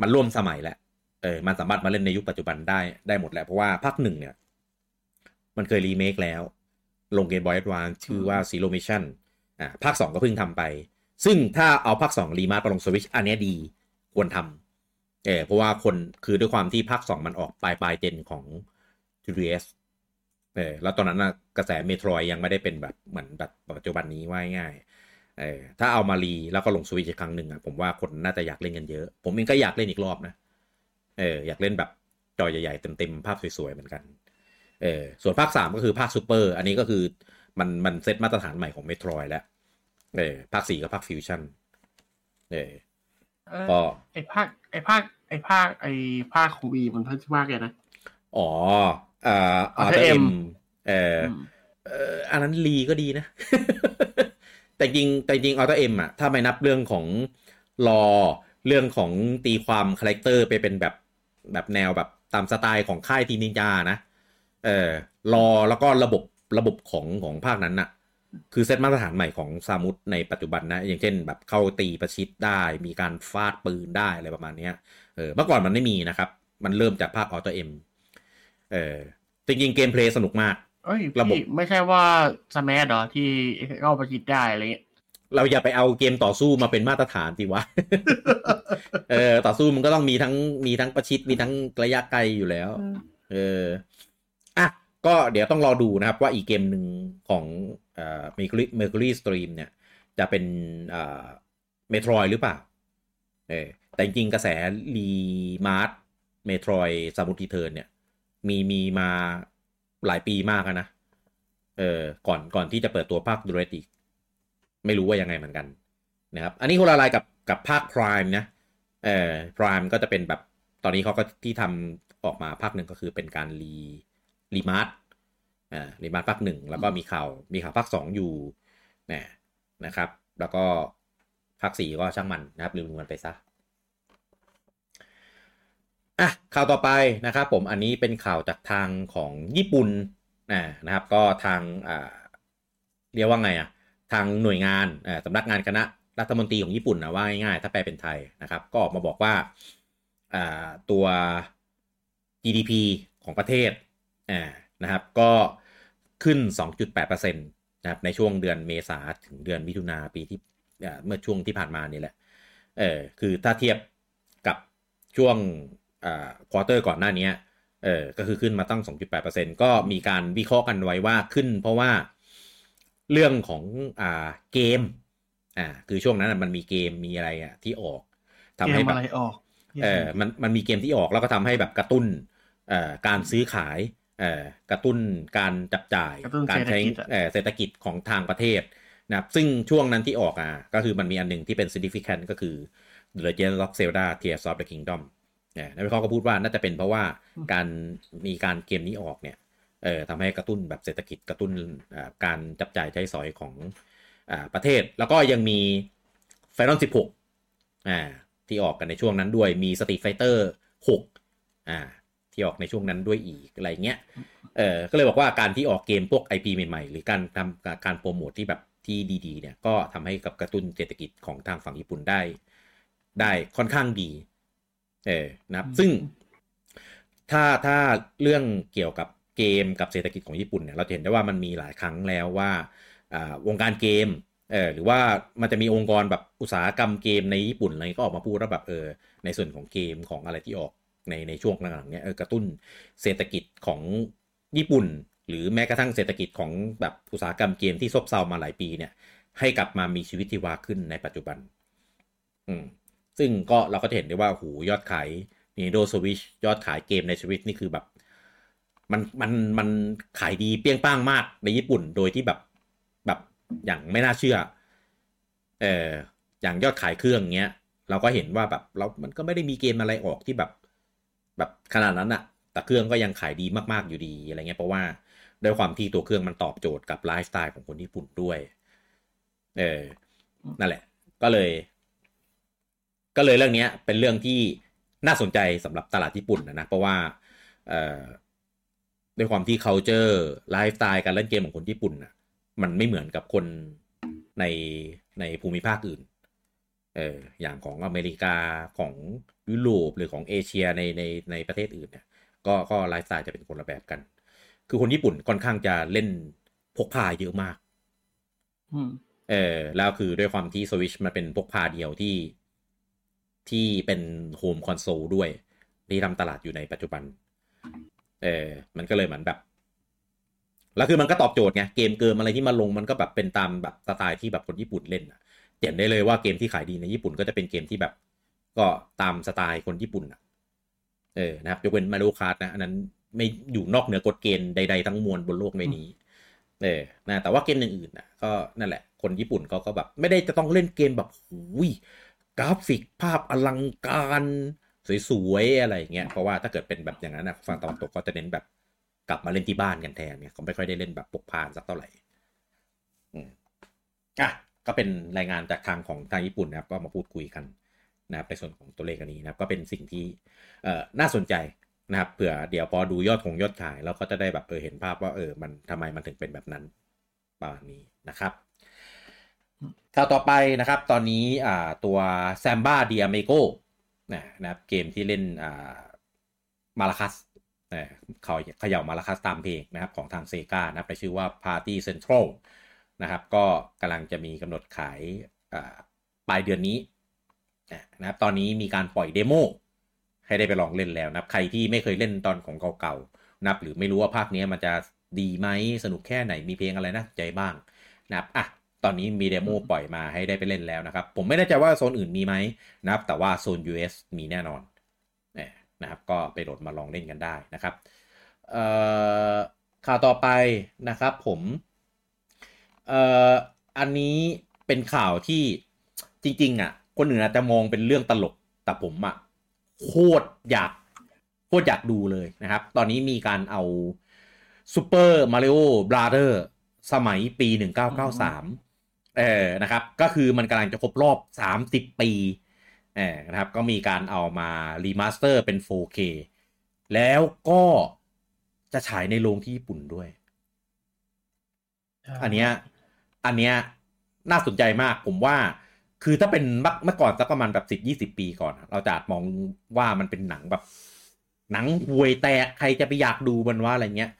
มันร่วมสมัยแหละเออมันสามารถมาเล่นในยุคปัจจุบันได้ได้หมดแหละเพราะว่าภาคหนึ่งเนี่ย มันเคยรีเมคแล้ว ลงเกมบอย a d วานชื่อว่า Zero Mission อ่าภาคสองก็เพิ่งทำไป ซึ่งถ้าเอาภาคสองรีมาสมาลงสวิชอันเนี้ยดีควรทำเออเพราะว่าคนคือด้วยความที่ภาคสองมันออกปลายปลายเจนของ 3DS เออแล้วตอนนั้นนะกระแสเมโทรยยังไม่ได้เป็นแบบเหมือนแบบปัจจุบันนี้ว่าง่ายๆเออถ้าเอามารีแล้วก็ลงสวิชอีกครั้งหนึ่งอะผมว่าคนน่าจะอยากเล่นกันเยอะ ผมเองก็อยากเล่นอีกรอบนะเอออยากเล่นแบบจอใหญ่ๆเต็มๆภาพสวยๆเหมือนกันเออส่วนภาคสามก็คือภาคซูเปอร์ อันนี้ก็คือมันมันเซตมาตรฐานใหม่ของ Metroid แล้วเออภาคสี่ก็ภาคฟิวชั่นเออเออก็ไอภาคไอภาคไอภาคไอภาคของวีมันเพิ่งชื่อภาคไงนะอ๋อ เอ่อ Other Other M M เอออมเอออันนั้นรีก็ดีนะ แต่จริงแต่จริง Other M อะถ้าไม่นับเรื่องของรอเรื่องของตีความ character ไปเป็นแบบแบบแนวแบบตามสไตล์ของค่าย Team Ninja นะเออรอแล้วก็ระบบระบบของของภาคนั้นน่ะ คือเซตมาตรฐานใหม่ของซามุสในปัจจุบันนะ อย่างเช่นแบบเข้าตีประชิดได้ มีการฟาดปืนได้อะไรประมาณเนี้ยเออเมื่อก่อนมันไม่มีนะครับ มันเริ่มจากภาค Other M เออ จริงๆ gameplay สนุกมากเอ้ยระบบพี่ไม่ใช่ว่า Smash เหรอที่เข้าประชิดได้อะไรเงี้ยเราอย่าไปเอาเกมต่อสู้มาเป็นมาตรฐานสิวะ เออ ต่อสู้มันก็ต้องมีทั้งมีทั้งประชิดมีทั้งระยะไกลอยู่แล้ว เออ อะ ก็เดี๋ยวต้องรอดูนะครับว่าอีกเกมหนึ่งของเอ่อ Mercury MercurySteam เนี่ย จะเป็นเอ่อ Metroid หรือเปล่า เออ แต่จริงๆกระแส remake Metroid Samus Returns เนี่ย มีมีมาหลายปีมากนะ เออ ก่อนก่อนที่จะเปิดตัวภาคดูเรติกไม่รู้ว่ายังไงเหมือนกันนะครับ อันนี้คนละลายกับกับภาค Prime นะ เอ่อ Prime ก็จะเป็นแบบตอนนี้เขาก็ที่ทำออกมาภาคหนึ่งก็คือเป็นการรีรีมาร์อ่ารีมาร์ภาคหนึ่งแล้วก็มีข่าวมีข่าวภาคสองอยู่นะนะครับ แล้วก็ภาคสี่ก็ช่างมันนะครับลืมมันไปซะ อะข่าวต่อไปนะครับผมอันนี้เป็นข่าวจากทางของญี่ปุ่นนะนะครับก็ทางอ่าเรียกว่าไงอะทางหน่วยงานสำนักงานคณะรัฐมนตรีของญี่ปุ่นนะว่าง่ายๆถ้าแปลเป็นไทยนะครับ ก็ออกมาบอกว่าอ่าตัว GDP ของประเทศอ่านะครับ ก็ขึ้น 2.8%นะครับในช่วงเดือนเมษาถึงเดือนมิถุนาปีที่เมื่อช่วงที่ผ่านมานี่แหละเออคือถ้าเทียบกับช่วง ควอเตอร์ก่อนหน้านี้เออก็คือขึ้นมาตั้ง 2.8%ก็มีการวิเคราะห์กันไว้ว่าขึ้น เพราะว่าเรื่องของอ่าเกมอ่าคือช่วงนั้นมันมีเกมมีอะไรอะที่ออกทำให้แบบออกเออมันมันมีเกมที่ออกแล้วก็ทำให้แบบกระตุ้นเอ่อการซื้อขายเอ่อกระตุ้นการจับจ่ายการใช้เศรษฐกิจของทางประเทศนะครับซึ่งช่วงนั้นที่ออกอะก็คือมันมีอันหนึ่งที่เป็น significant ก็คือ The Legend of Zelda Tears of the Kingdom เนี่ยนักวิเคราะห์ก็พูดว่าน่าจะเป็นเพราะว่าการมีการเกมนี้ออกเนี่ยเอ่อทำให้กระตุ้นแบบเศรษฐกิจกระตุ้นการจับจ่ายใช้สอยของอประเทศ แล้วก็ยังมี Final 16อ่าที่ออกกันในช่วงนั้นด้วยมี Street Fighter 6อ่าที่ออกในช่วงนั้นด้วยอีกอะไรเงี้ยเออก็เลยบอกว่าการที่ออกเกมพวก IP ใหม่ๆ หรือการทำการโปรโมทที่แบบที่ดีๆเนี่ยก็ทำให้กับกระตุ้นเศรษฐกิจของทางฝั่งญี่ปุ่นได้ ได้ค่อนข้างดี เออนะครับซึ่งถ้าถ้าเรื่องเกี่ยวกับเกมกับเศรษฐกิจของญี่ปุ่นเนี่ยเราเห็นได้ว่ามันมีหลายครั้งแล้วว่าอ่าวงการเกมเออหรือว่ามันจะมีองค์กรแบบอุตสาหกรรมเกมในญี่ปุ่นอะไรก็ออกมาพูดว่าแบบเออในส่วนของเกมของอะไรที่ออกในในช่วงหลังๆเนี้ยเออกระตุ้นเศรษฐกิจของญี่ปุ่น หรือแม้กระทั่งเศรษฐกิจของแบบอุตสาหกรรมเกมที่ซบเซามาหลายปีเนี่ยให้กลับมามีชีวิตที่วาขึ้นในปัจจุบัน อืม ซึ่งก็เราก็จะเห็นได้ว่าหูยอดขาย Nintendo Switch ยอดขายเกมในชีวิตนี่คือแบบ มันมันมันขายดีเปี้ยงป้างมากในญี่ปุ่นโดยที่แบบแบบอย่างไม่น่าเชื่อ เอออย่างยอดขายเครื่องเงี้ย เราก็เห็นว่าแบบเรามันก็ไม่ได้มีเกมอะไรออกที่แบบ แบบขนาดนั้นอะแต่เครื่องก็ยังขายดีมากๆอยู่ดีอะไรเงี้ยเพราะว่าด้วยความที่ตัวเครื่องมันตอบโจทย์กับไลฟ์สไตล์ของคนญี่ปุ่นด้วย เออ นั่นแหละ ก็เลย ก็เลยเรื่องนี้เป็นเรื่องที่น่าสนใจสำหรับตลาดญี่ปุ่นนะนะเพราะว่าเอ่อด้วยความที่เขาเจาะไลฟ์สไตล์การเล่นเกมของคนญี่ปุ่นนะมันไม่เหมือนกับคนในในภูมิภาคอื่นเอออย่างของอเมริกาของยุโรปหรือของเอเชียในในในประเทศอื่นเนี่ยก็ก็ไลฟ์สไตล์จะเป็นคนละแบบกัน คือคนญี่ปุ่นค่อนข้างจะเล่นพกพาเยอะมากเออแล้วคือด้วยความที่สวิชมันเป็นพกพาเดียวที่ ที่เป็น home console ด้วยที่ทำตลาดอยู่ในปัจจุบัน เออมันก็เลยเหมือนแบบ แล้วคือมันก็ตอบโจทย์ไง เกมเกิมอะไรที่มาลงมันก็แบบเป็นตามแบบสไตล์ที่แบบคนญี่ปุ่นเล่นอะเห็นได้เลยว่าเกมที่ขายดีในญี่ปุ่นก็จะเป็นเกมที่แบบ ก็ตามสไตล์คนญี่ปุ่นอะเออนะครับยกเว้น Mario Kart นะอันนั้นไม่อยู่นอกเหนือกฎเกณฑ์ใด ๆ ทั้งมวลบนโลกใบนี้ เออนะแต่ว่าเกมอื่นๆนะก็นั่นแหละ คนญี่ปุ่นก็ก็แบบ ไม่ได้จะต้องเล่นเกมแบบหูย กราฟิกภาพอลังการสวยๆอะไรเงี้ยเพราะว่าถ้าเกิดเป็นแบบอย่างนั้นนะฝั่งตะวันตกก็จะเน้นแบบกลับมาเล่นที่บ้านกันแทนเนี่ยเขาไม่ค่อยได้เล่นแบบปกพานสักเท่าไหร่อืมอะก็เป็นรายงานจากทางของทางญี่ปุ่นนะครับก็มาพูดคุยกันนะครับในส่วนของตัวเลขอันนี้นะครับก็เป็นสิ่งที่เอ่อน่าสนใจนะครับเผื่อเดี๋ยวพอดูยอดของยอดขายเราก็จะได้แบบเออเห็นภาพว่าเออมันทำไมมันถึงเป็นแบบนั้นประมาณนี้นะครับ ข่าวต่อไปนะครับ ตอนนี้ตัว Samba de Amigo นะครับเกมที่เล่น maracas เขาเขย่า maracas ตามเพลงนะครับของทางเซกานะครับชื่อว่า Party Central นะครับ ก็กำลังจะมีกำหนดขายปลายเดือนนี้นะครับ ตอนนี้มีการปล่อย demo ให้ได้ไปลองเล่นแล้วนะใครที่ไม่เคยเล่นตอนของเก่าๆนับ หรือไม่รู้ว่าภาคนี้มันจะดีไหมสนุกแค่ไหนมีเพลงอะไรนะใจบ้างนะครับอะ ตอนนี้มีเดโมปล่อยมาให้ได้ไปเล่นแล้วนะครับ ผมไม่แน่ใจว่าโซนอื่นมีไหมนะครับ แต่ว่าโซน US มีแน่นอนนะครับ ก็ไปโหลดมาลองเล่นกันได้นะครับเอ่อข่าวต่อไปนะครับผมเอ่ออันนี้เป็นข่าวที่จริงๆอะคนอื่นอาจจะมองเป็นเรื่องตลกแต่ผมอะโคตรอยากโคตรอยากดูเลยนะครับ ตอนนี้มีการเอา Super Mario Brothers สมัยปี 1993 เออนะครับ ก็คือมันกำลังจะครบรอบ 30 ปีเออนะครับ ก็มีการเอามา remaster เป็น 4K แล้วก็จะฉายในโรงที่ญี่ปุ่นด้วย อันเนี้ยอันเนี้ยน่าสนใจมากผมว่า คือถ้าเป็นเมื่อก่อนสักประมาณแบบสิบยี่สิบปีก่อน เราจะอาจมองว่ามันเป็นหนังแบบ หนังห่วยแตกใครจะไปอยากดูมันว่าอะไรเงี้ย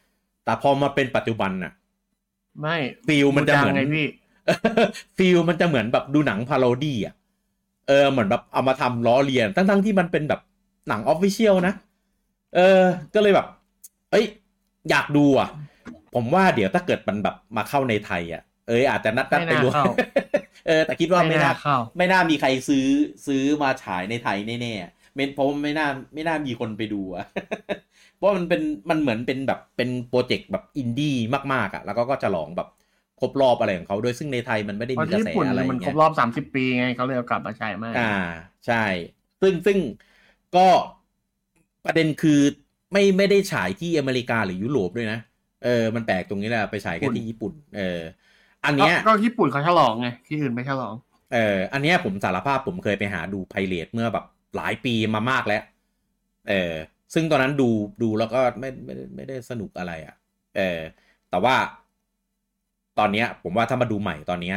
แต่พอมาเป็นปัจจุบันน่ะ ไม่ feel มันจะเหมือนไงพี่ feel มันจะเหมือนแบบดูหนัง parody อะเออเหมือนแบบเอามาทำล้อเลียนทั้งๆที่มันเป็นแบบหนัง official นะ เออ ก็เลยแบบ เอ้ย อยากดูอะ ผมว่าเดี๋ยวถ้าเกิดมันแบบมาเข้าในไทย อะ เอยอาจจะนัดนัดไปดูไม่น่าเข้าเออ แต่คิดว่าไม่น่าเข้าไม่น่ามีใครซื้อซื้อมาฉายในไทยแน่ๆเมนเพราะว่าไม่น่าไม่น่ามีคนไปดูอะเพราะมันเป็นมันเหมือนเป็นแบบเป็นโปรเจกต์แบบอินดี้มากๆอะแล้วก็ก็จะลองแบบ ครบรอบอะไรของเขาด้วยซึ่งในไทยมันไม่ได้เพมีราะกระที่แสญี่ปุ่นอะไรมันครเงี้บยรอบสามสิบปีไงเขาเลยเอากลับมาฉายมากอ่า ใช่ ซึ่งซึ่งก็ประเด็นคือไม่ไม่ได้ฉายที่อเมริกาหรือยุโรปด้วยนะเออมันแปลกตรงนี้แหละไปฉายแค่ที่ญี่ปุ่น เออ อันเนี้ยก็ก็ญี่ปุ่นเขาฉลองไงที่อื่นไม่ฉลอง เออ อันเนี้ยผมสารภาพผมเคยไปหาดูไพเรตเมื่อแบบหลายปีมามากแล้ว เออ ซึ่งตอนนั้นดูดูแล้วก็ไม่ไม่ได้ไม่ได้สนุกอะไรอะ่ะ เออ แต่ว่า ตอนเนี้ย ผมว่าถ้ามาดูใหม่ตอนเนี้ย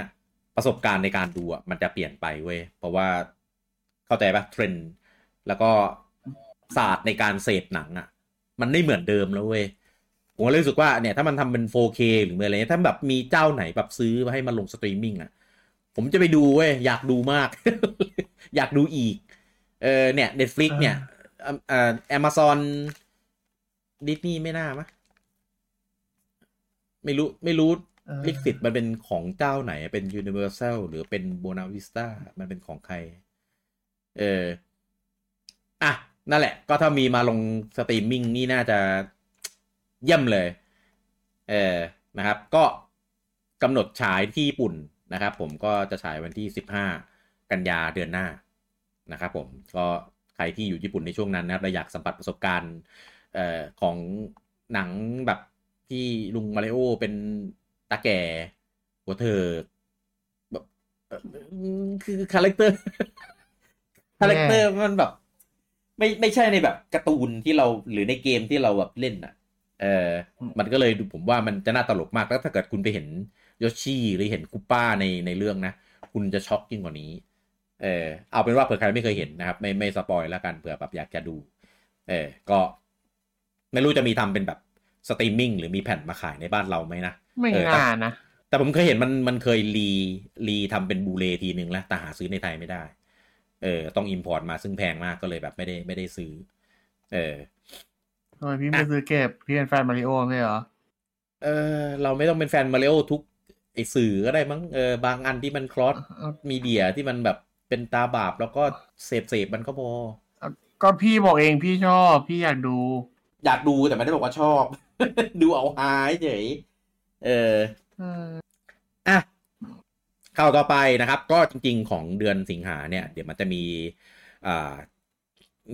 ประสบการณ์ในการดูอะมันจะเปลี่ยนไปเว้ยเพราะว่าเข้าใจปะเทรนด์แล้วก็ศาสตร์ในการเสพหนังอะ มันไม่เหมือนเดิมแล้วเว้ยผมก็เลยรู้สึกว่าเนี่ยถ้ามันทำเป็น 4K หรืออะไรเงี้ยถ้าแบบมีเจ้าไหนแบบซื้อมาให้มาลงสตรีมมิ่งอะผมจะไปดูเว้ยอยากดูมาก อยากดูอีก เออเนี่ย Netflix เนี่ยเอ่อ Amazon Disney ไม่น่ามะไม่รู้ไม่รู้เออ ลิขสิทธิ์มันเป็นของเจ้าไหนเป็น Universal หรือเป็น Buena Vista มันเป็นของใคร เอออะ นั่นแหละ ก็ถ้ามีมาลงสตรีมมิ่งนี่น่าจะเยี่ยมเลย เออนะครับ ก็กำหนดฉายที่ญี่ปุ่นนะครับ ผมก็จะฉายวันที่ 15 กันยาเดือนหน้านะครับผมก็ใครที่อยู่ญี่ปุ่นในช่วงนั้นนะครับและอยากสัมผัสประสบการณ์เอ่อของหนังแบบที่ลุงมาริโอเป็น ตาแก่หัวเถิกแบบเอ่อคือ character character มันแบบ ไม่ไม่ใช่ในแบบการ์ตูนที่เราหรือในเกมที่เราแบบเล่นอะ เออ มันก็เลยดูผมว่ามันจะน่าตลกมากแล้วถ้าเกิดคุณไปเห็นโยชิหรือเห็นคูป้าในในเรื่องนะ คุณจะช็อกยิ่งกว่านี้ เออเอาเป็นว่าเผื่อใครไม่เคยเห็นนะครับ ไม่ไม่ spoil แล้วกันเผื่อแบบอยากจะดู เออ ก็ ไม่รู้จะมีทำเป็นแบบสตรีมมิ่งหรือมีแผ่นมาขายในบ้านเราไหมนะ ไม่เออน่านะ แต่ผมเคยเห็นมันมันเคยรีรีทำเป็น Blu-ray ทีนึงแล้วแต่หาซื้อในไทยไม่ได้ เออ ต้อง import มาซึ่งแพงมากก็เลยแบบไม่ได้ไม่ได้ซื้อ เออทำไมพี่ไม่ซื้อเก็บ พี่เป็นแฟนมาริโอไม่ใช่เหรอ เออ เราไม่ต้องเป็นแฟนมาริโอทุกไอสื่อก็ได้มั้งเออบางอันที่มัน cross media ที่มันแบบเป็นตราบาปแล้วก็เสพเสพมันก็พอ ก็พี่บอกเองพี่ชอบ พี่อยากดู อยากดูแต่ไม่ได้บอกว่าชอบ ดูเอาหายเฉย เออเอออะข่าวต่อไปนะครับ ก็จริง ๆ ของเดือนสิงหาเนี่ย เดี๋ยวมันจะมี อ่า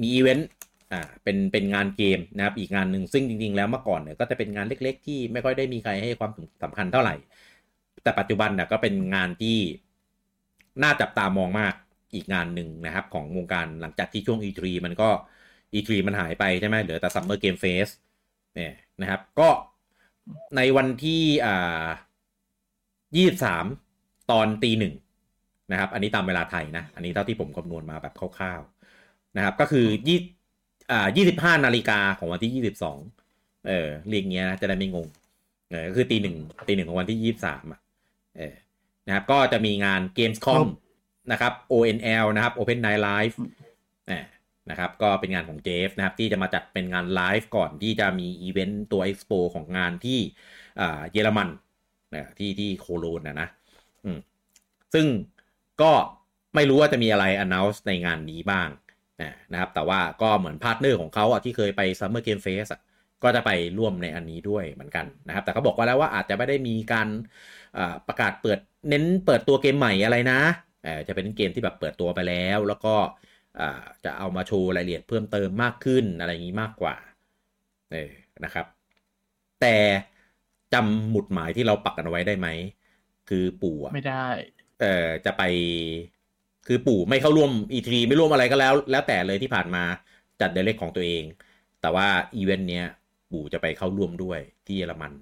มีอีเวนต์อ่าเป็นเป็นงานเกมนะครับ อีกงานหนึ่งซึ่งจริง ๆ แล้วเมื่อก่อนเนี่ยก็จะเป็นงานเล็ก ๆ ที่ไม่ค่อยได้มีใครให้ความสำคัญเท่าไหร่ แต่ปัจจุบันเนี่ยก็เป็นงานที่น่าจับตามองมากอีกงานหนึ่งนะครับ ของวงการหลังจากที่ช่วง E3 มันก็ E3 มันหายไปใช่ไหมเหลือแต่ Summer Game Fest เนี่ยนะครับ ก็ ในวันที่อ่ายี่สามตอนตีหนึ่งนะครับ อันนี้ตามเวลาไทยนะ อันนี้เท่าที่ผมคำนวณมาแบบคร่าวๆนะครับ ก็คือยี่อ่ายี่สิบห้านาฬิกาของวันที่ยี่สิบสองเออเรียกเงี้ยนะจะได้ไม่งงเออก็คือตีหนึ่งตีหนึ่งของวันที่ยี่สามอะเออนะครับ ก็จะมีงาน Gamescom นะครับ ONL นะครับ Open Night Live เออ นะครับก็เป็นงานของ Geoff นะครับที่จะมาจัดเป็นงานไลฟ์ก่อนที่จะมีอีเวนต์ตัว Expo ของงานที่เยอรมันนะที่ที่โคโลนนะนะซึ่งก็ไม่รู้ว่าจะมีอะไร announce ในงานนี้บ้างนะครับ แต่ว่าก็เหมือน partner ของเขาอะที่เคยไป Summer Game Fest อะก็จะไปร่วมในอันนี้ด้วยเหมือนกันนะครับ แต่เขาบอกว่าแล้วว่าอาจจะไม่ได้มีการประกาศเปิดเน้นเปิดตัวเกมใหม่อะไรนะออจะเป็นเกมที่แบบเปิดตัวไปแล้ว แล้วก็ จะเอามาโชว์รายละเอียดเพิ่มเติมมากขึ้นอะไรอย่างนี้มากกว่าเออนะครับ แต่จำหมุดหมายที่เราปักกันเอาไว้ได้ไหม คือปู่อะไม่ได้เอ่อจะไปคือปู่ไม่เข้าร่วม E3 ไม่ร่วมอะไรก็แล้ว แล้วแต่เลยที่ผ่านมาจัดเดเล็กของตัวเอง แต่ว่าอีเวนต์เนี้ยปู่จะไปเข้าร่วมด้วยที่เยอรมัน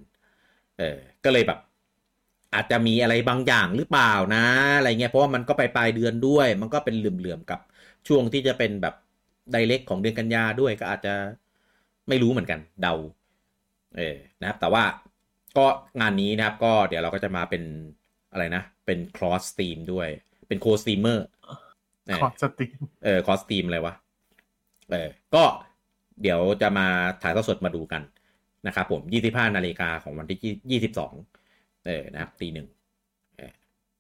เออก็เลยแบบอาจจะมีอะไรบางอย่างหรือเปล่านะ อะไรเงี้ยเพราะว่ามันก็ไปปลายเดือนด้วย มันก็เป็นเหลื่อมๆกับ ช่วงที่จะเป็นแบบไดเล็กของเดือนกันยาด้วยก็อาจจะไม่รู้เหมือนกันเดา เออนะครับ แต่ว่าก็งานนี้นะครับ ก็เดี๋ยวเราก็จะมาเป็นอะไรนะ เป็น cross stream ด้วย เป็น co streamer เออขอสตรีมเออ cross stream อะไรวะ เออ ก็เดี๋ยวจะมาถ่ายทอดสดมาดูกันนะครับผม 25 นาฬิกาของวันที่ 22 เออ นะครับ ตีหนึ่งเออ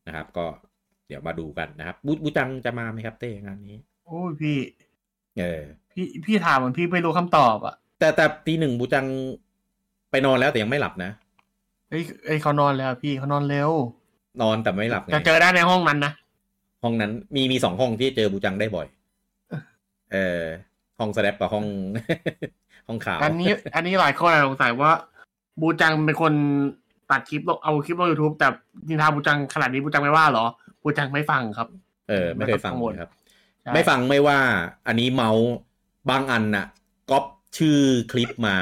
นะครับ ก็เดี๋ยวมาดูกันนะครับ บูบูจังจะมาไหมครับเต้งานนี้ โอ้ยพี่ เออ พี่พี่ถามเหมือนพี่ไม่รู้คำตอบอะ แต่แต่ตีหนึ่งบูจังไปนอนแล้วแต่ยังไม่หลับนะเอ้ยเอ้ยเขานอนแล้วพี่เขานอนเร็ว นอนแต่ไม่หลับไงจะเจอได้ในห้องนั้นนะห้องนั้นมีมีสองห้องที่เจอบูจังได้บ่อย เออห้องสแลปกับห้อง ห้องขาว อันนี้ อันนี้หลายคนอาจจะสงสัยว่า บูจังเป็นคนตัดคลิปลงเอาคลิปลงยูทูบแต่นินทาบูจังขนาดนี้บูจังไม่ว่าเหรอ บูจังไม่ฟังครับ เออ ไม่เคยฟังไม่ต้องกังวลเลยครับใช่ ไม่ฟังไม่ว่า อันนี้เมาส์บางอันน่ะก๊อปชื่อคลิปมา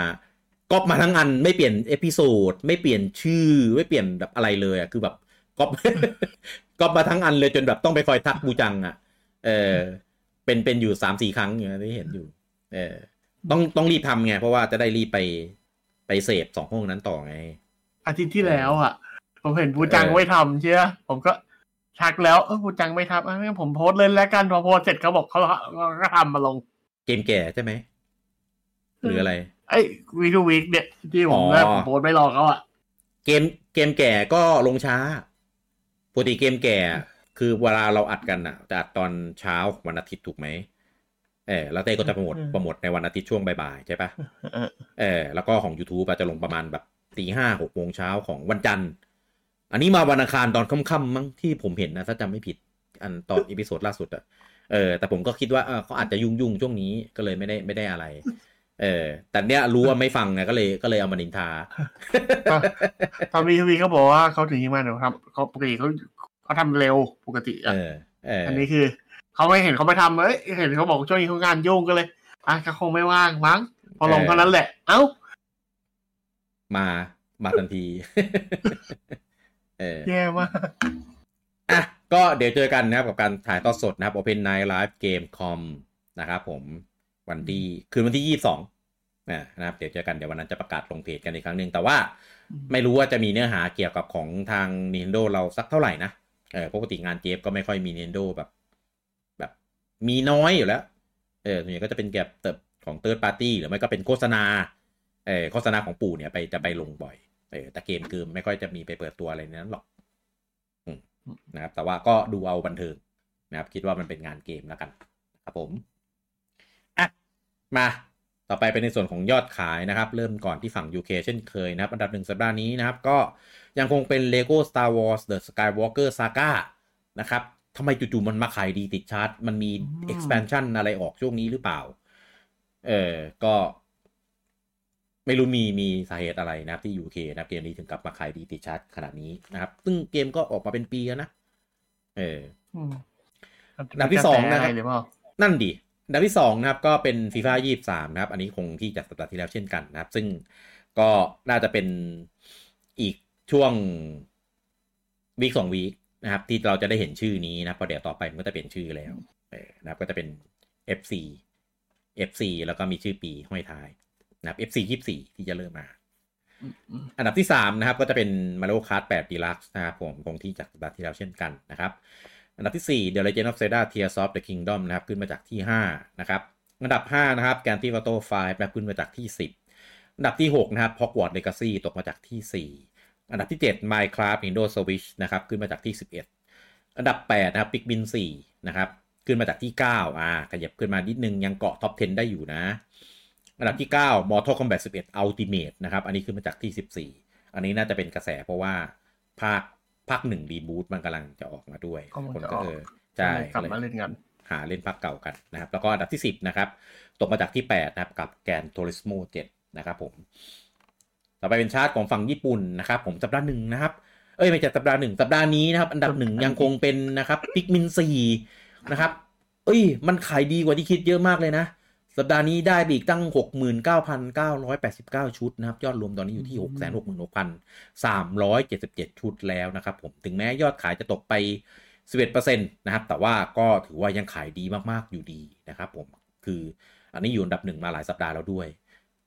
ก๊อปมาทั้งอันไม่เปลี่ยน episode ไม่เปลี่ยนชื่อไม่เปลี่ยนแบบอะไรเลยอะคือแบบก๊อปก๊อปมาทั้งอันเลยจนแบบต้องไปคอยทักบูจังอะ เออ เป็นเป็นอยู่สามสี่ครั้งอย่างที่เห็นอยู่ เออ ต้องต้องรีบทำไงเพราะว่าจะได้รีบไปไปเสพสองห้องนั้นต่อไง อาทิตย์ที่แล้วอะ ผมเห็นบูจังเออไม่ทำเชื่อผมก็ ทักแล้วเออบูจังไม่ทำอะงั้นผมโพสต์เลยแล้วกันพอโพสต์เสร็จเขาบอกเขาเขาก็ทำมาลง เกมแก่ใช่ไหมหรืออะไร ไอ้วีทูวีคเนี่ยที่ผมอ๋อแล้วผมโพสต์ไม่รอเขาอะเกมเกมแก่ก็ลงช้าปกติเกมแก่ คือเวลาเราอัดกันอะจะอัดตอนเช้าของวันอาทิตย์ถูกไหมเออแล้วเต้ก็จะโปรโมทโปรโมทในวันอาทิตย์ช่วงบ่ายๆใช่ปะเออเออแล้วก็ของ YouTube อาจจะลงประมาณแบบตีห้าหกโมงเช้าของวันจันทร์ อันนี้มาวันอังคารตอนค่ำๆมั้งที่ผมเห็นนะถ้าจำไม่ผิดอันตอน episode ล่าสุดอะเออแต่ผมก็คิดว่าเออเขาอาจจะยุ่งๆช่วงนี้ก็เลยไม่ได้ไม่ได้อะไร เออ แต่เนี้ยรู้ว่าไม่ฟังไงก็เลยก็เลยเอามานินทาตอนวีทูวีเขาบอกว่าเขาถึงที่มาเดี๋ยวทำเขาปกติเขาเขาทำเร็วปกติอะเออเอออันนี้คือเขาไม่เห็นเขาไม่ทำเอ้ยเห็นเขาบอกช่วงนี้เขางานยุ่งก็เลยอะก็คงไม่ว่างมั้งพอลงเท่านั้นแหละ เอ้า มามาทันทีเออ แย่มากอะก็เดี๋ยวเจอกันนะครับกับการถ่ายทอดสดนะครับ Open Night Live Game Com นะครับผมวันที่คืนวันที่ยี่สิบสองนะครับเดี๋ยวเจอกันเดี๋ยววันนั้นจะประกาศลงเพจกันอีกครั้งหนึ่งแต่ว่าไม่รู้ว่าจะมีเนื้อหาเกี่ยวกับของทาง Nintendo เราสักเท่าไหร่นะเออปกติงานเจฟก็ไม่ค่อยมี Nintendo แบบ แบบมีน้อยอยู่แล้ว เออส่วนใหญ่ก็จะเป็นเกี่ยวกับเติบของ Third Party หรือไม่ก็เป็นโฆษณาเออโฆษณาของปู่เนี่ยไปจะไปลงบ่อย เออแต่เกมคือไม่ค่อยจะมีไปเปิดตัวอะไรในนั้นหรอกอืมนะครับ แต่ว่าก็ดูเอาบันเทิงนะครับ คิดว่ามันเป็นงานเกมแล้วกันครับผมอะมาต่อไปเป็นในส่วนของยอดขายนะครับ เริ่มก่อนที่ฝั่ง UK เช่นเคยนะครับ อันดับหนึ่งสัปดาห์นี้นะครับ ก็ยังคงเป็น Lego Star Wars The Skywalker Saga นะครับทำไมจู่ๆมันมาขายดีติดชาร์ตมันมีอืม expansion อะไรออกช่วงนี้หรือเปล่า เออก็ ไม่รู้มีมีสาเหตุอะไรนะครับที่ UK นะครับเกมนี้ถึงกลับมาขายดีติดชาร์ตขนาดนี้นะครับ ซึ่งเกมก็ออกมาเป็นปีแล้วนะ เอออืมอันดับที่สองนะครับจแปลไรหรือเปล่านั่นดิอันดับที่สองนะครับ ก็เป็นฟีฟ่ายี่สามนะครับ อันนี้คงที่จัดสัปดาห์ที่แล้วเช่นกันนะครับ ซึ่งก็น่าจะเป็นอีกช่วงวีคสองวีคนะครับ ที่เราจะได้เห็นชื่อนี้นะเพราะเดี๋ยวต่อไปมันก็จะเปลี่ยนชื่อแล้วเออนะครับ ก็จะเป็น FC FC แล้วก็มีชื่อปีห้อยท้าย นะครับ FC ยี่สี่ที่จะเริ่มมาอืมอันดับที่ 3 นะครับ ก็จะเป็น Mario Kart 8 Deluxe นะครับผมคงที่จากสัปดาห์ที่แล้วเช่นกันนะครับ อันดับที่ 4 The Legend of Zelda Tears of the Kingdom นะครับ ขึ้นมาจากที่ 5 นะครับอันดับ 5 นะครับ Grand Theft Auto 5นะครับขึ้นมาจากที่ 10 อันดับที่ 6 นะครับ Hogwarts Legacy ตกมาจากที่ 4 อันดับที่ 7 Minecraft Nintendo Switch นะครับขึ้นมาจากที่ 11 อันดับ 8 นะครับ Pikmin 4 นะครับ ขึ้นมาจากที่ 9 อ่าขยับขึ้นมานิดนึงยังเกาะท็อป 10 ได้อยู่นะ อันดับที่ 9 Mortal Kombat 11 Ultimate นะครับ อันนี้ขึ้นมาจากที่ 14 อันนี้น่าจะเป็นกระแสเพราะว่าภาคภาคหนึ่งรีบูตมันกำลังจะออกมาด้วยกำลังคนจะก็ออกเออใช่กลับเลยมาเล่นกัน หาเล่นภาคเก่ากันนะครับ แล้วก็อันดับที่ 10 นะครับ ตกมาจากที่ 8 นะครับ กับแกนโทริสโม7นะครับผม ต่อไปเป็นชาร์ตของฝั่งญี่ปุ่นนะครับ ผมสัปดาห์หนึ่งนะครับ เอ้ยไม่ใช่สัปดาห์หนึ่งสัปดาห์นี้นะครับ อันดับหนึ่งยังคงเป็นนะครับพิกมิน4นะครับ เอ้ย มันขายดีกว่าที่คิดเยอะมากเลยนะ สัปดาห์นี้ได้ไปอีกตั้ง 69,989 ชุดนะครับ ยอดรวมตอนนี้อยู่ที่ 666,377 ชุดแล้วนะครับผมถึงแม้ยอดขายจะตกไป 11%นะครับ แต่ว่าก็ถือว่ายังขายดีมากๆอยู่ดีนะครับผมคืออันนี้อยู่อันดับหนึ่งมาหลายสัปดาห์แล้วด้วย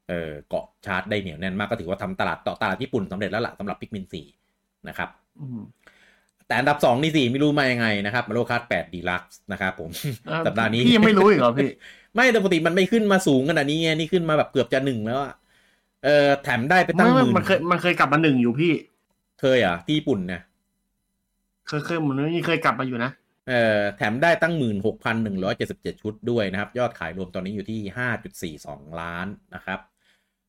เออเกาะชาร์ตได้เหนียวแน่นมากก็ถือว่าทำตลาดต่อตลาดญี่ปุ่นสำเร็จแล้วล่ะสำหรับพิกมิน4นะครับอืมแต่อันดับ2นี่สิไม่รู้มายังไงนะครับมาโลคัส8ดีลักซ์นะครับผมเอ่อสัปดาห์นี้พี่ยังไม่รู้อีกเหรอพี่ ไม่แต่ปกติมันไม่ขึ้นมาสูงขนาดนี้ไงนี่ขึ้นมาแบบเกือบจะหนึ่งแล้วอะเออแถมได้ไปตั้งไม่หไม่มื่นมันเคยมันเคยกลับมาหนึ่งอยู่พี่ เคยเหรอะที่ญี่ปุ่นเนี่ยเคยเคยเหมือนนี่เคยกลับมาอยู่นะเออแถมได้ตั้งหมื่นหกพันหนึ่งร้อยเจ็ดสิบเจ็ดชุดด้วยนะครับ ยอดขายรวมตอนนี้อยู่ที่ห้าจุดสี่สองล้านนะครับ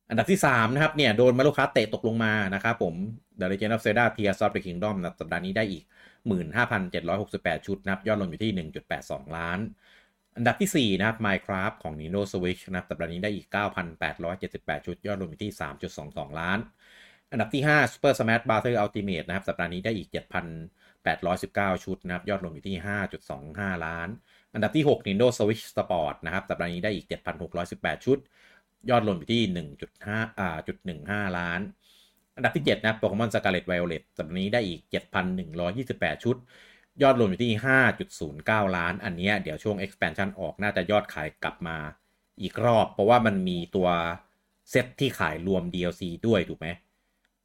อันดับที่3นะครับเนี่ยโดนมาลูกค้าเตะตกลงมานะครับผม The Legend of Zelda Tears of the Kingdom นะสัปดาห์นี้ได้อีก 15,768 ชุดนะครับ ยอดรวมอยู่ที่ 1.82 ล้าน อันดับที่ 4 นะครับ Minecraft ของ Nintendo Switch นะครับสัปดาห์นี้ได้อีก 9,878 ชุด ยอดรวมอยู่ที่ 3.22 ล้าน อันดับที่ 5 Super Smash Bros. Ultimate นะครับสัปดาห์นี้ได้อีก 7,819 ชุดนะครับ ยอดรวมอยู่ที่ 5.25 ล้าน อันดับที่ 6 Nintendo Switch Sport นะครับสัปดาห์นี้ได้อีก 7,618 ชุด ยอดรวมอยู่ที่ 1.5อ่าจุด15 ล้าน อันดับที่ 7 นะโปเกมอนสกาเลตไวโอเลตสัปดาห์นี้ได้อีก 7,128 ชุด ยอดรวมอยู่ที่ 5.09 ล้าน อันเนี้ยเดี๋ยวช่วง expansion ออกน่าจะยอดขายกลับมาอีกรอบ เพราะว่ามันมีตัวเซตที่ขายรวม DLC ด้วยถูกไหม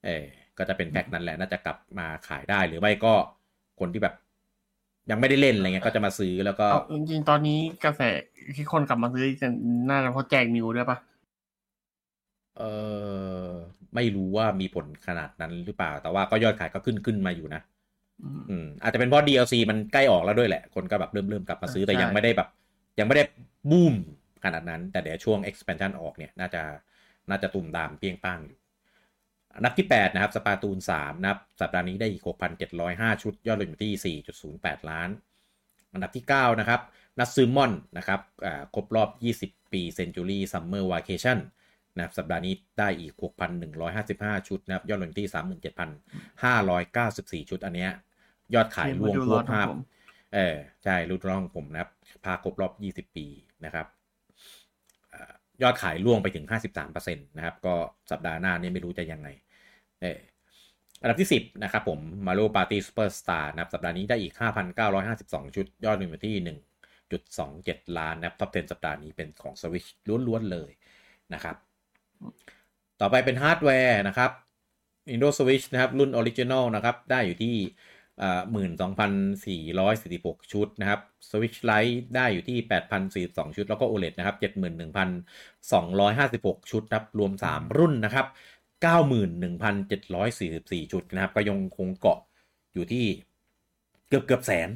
เออก็จะเป็นแพ็คนั้นแหละน่าจะกลับมาขายได้หรือไม่ก็คนที่แบบยังไม่ได้เล่นอะไรเงี้ยก็จะมาซื้อแล้วก็เอาจริงๆ ตอนนี้กระแสที่คนกลับมาซื้อกันน่าจะเพราะแจกนิวด้วยปะเออไม่รู้ว่ามีผลขนาดนั้นหรือเปล่า แต่ว่าก็ยอดขายก็ขึ้นขึ้นมาอยู่นะ อืมอืมอาจจะเป็นเพราะ DLC มันใกล้ออกแล้วด้วยแหละ คนก็แบบเริ่มเริ่มกลับมาซื้อใช่แต่ยังไม่ได้แบบ ยังไม่ได้บูมขนาดนั้น แต่เดี๋ยวช่วง expansion ออกเนี่ย น่าจะน่าจะตุ่มตามเปี้ยงป้างอยู่อันดับที่ 8 นะครับ สปาตูน 3นะครับ สัปดาห์นี้ได้อีก 6,705 ชุด ยอดรวมอยู่ที่ 4.08 ล้าน อันดับที่ 9 นะครับนัทซึมอนนะครับอ่าครบรอบ 20 ปี Century Summer Vacation นะครับสัปดาห์นี้ได้อีก 6,155 ชุดนะครับ ยอดรวมที่ 37,594 ชุดอันเนี้ย ยอดขายรวมดูทั่ร้วอนภาพของผมเออใช่รุ่นร้องของผมนะครับภาคครบรอบ 20 ปีนะครับเอ่อยอดขายร่วงไปถึง 53%นะครับ ก็สัปดาห์หน้านี่ไม่รู้จะยังไงเอออันดับที่ 10 นะครับผม Mario Party Superstar นะครับสัปดาห์นี้ได้อีก 5,952 ชุด ยอดรวมอยู่ที่ 1.27 ล้านนะครับท็อป 10 สัปดาห์นี้เป็นของ Switch ล้วนๆเลยนะครับ ต่อไปเป็นฮาร์ดแวร์นะครับ Nintendo Switch นะครับ รุ่น Original นะครับ ได้อยู่ที่ หมื่นสองพันสี่ร้อยสี่สิบหกชุดนะครับ Switch Lite ได้อยู่ที่แปดพันสี่สองชุด แล้วก็ OLED นะครับเจ็ดหมื่นหนึ่งพันสองร้อยห้าสิบหกชุดนะครับรวมสามรุ่นนะครับเก้าหมื่นหนึ่งพันเจ็ดร้อยสี่สิบสี่ชุดนะครับก็ยังคงเกาะอยู่ที่เกือบเกือบแสน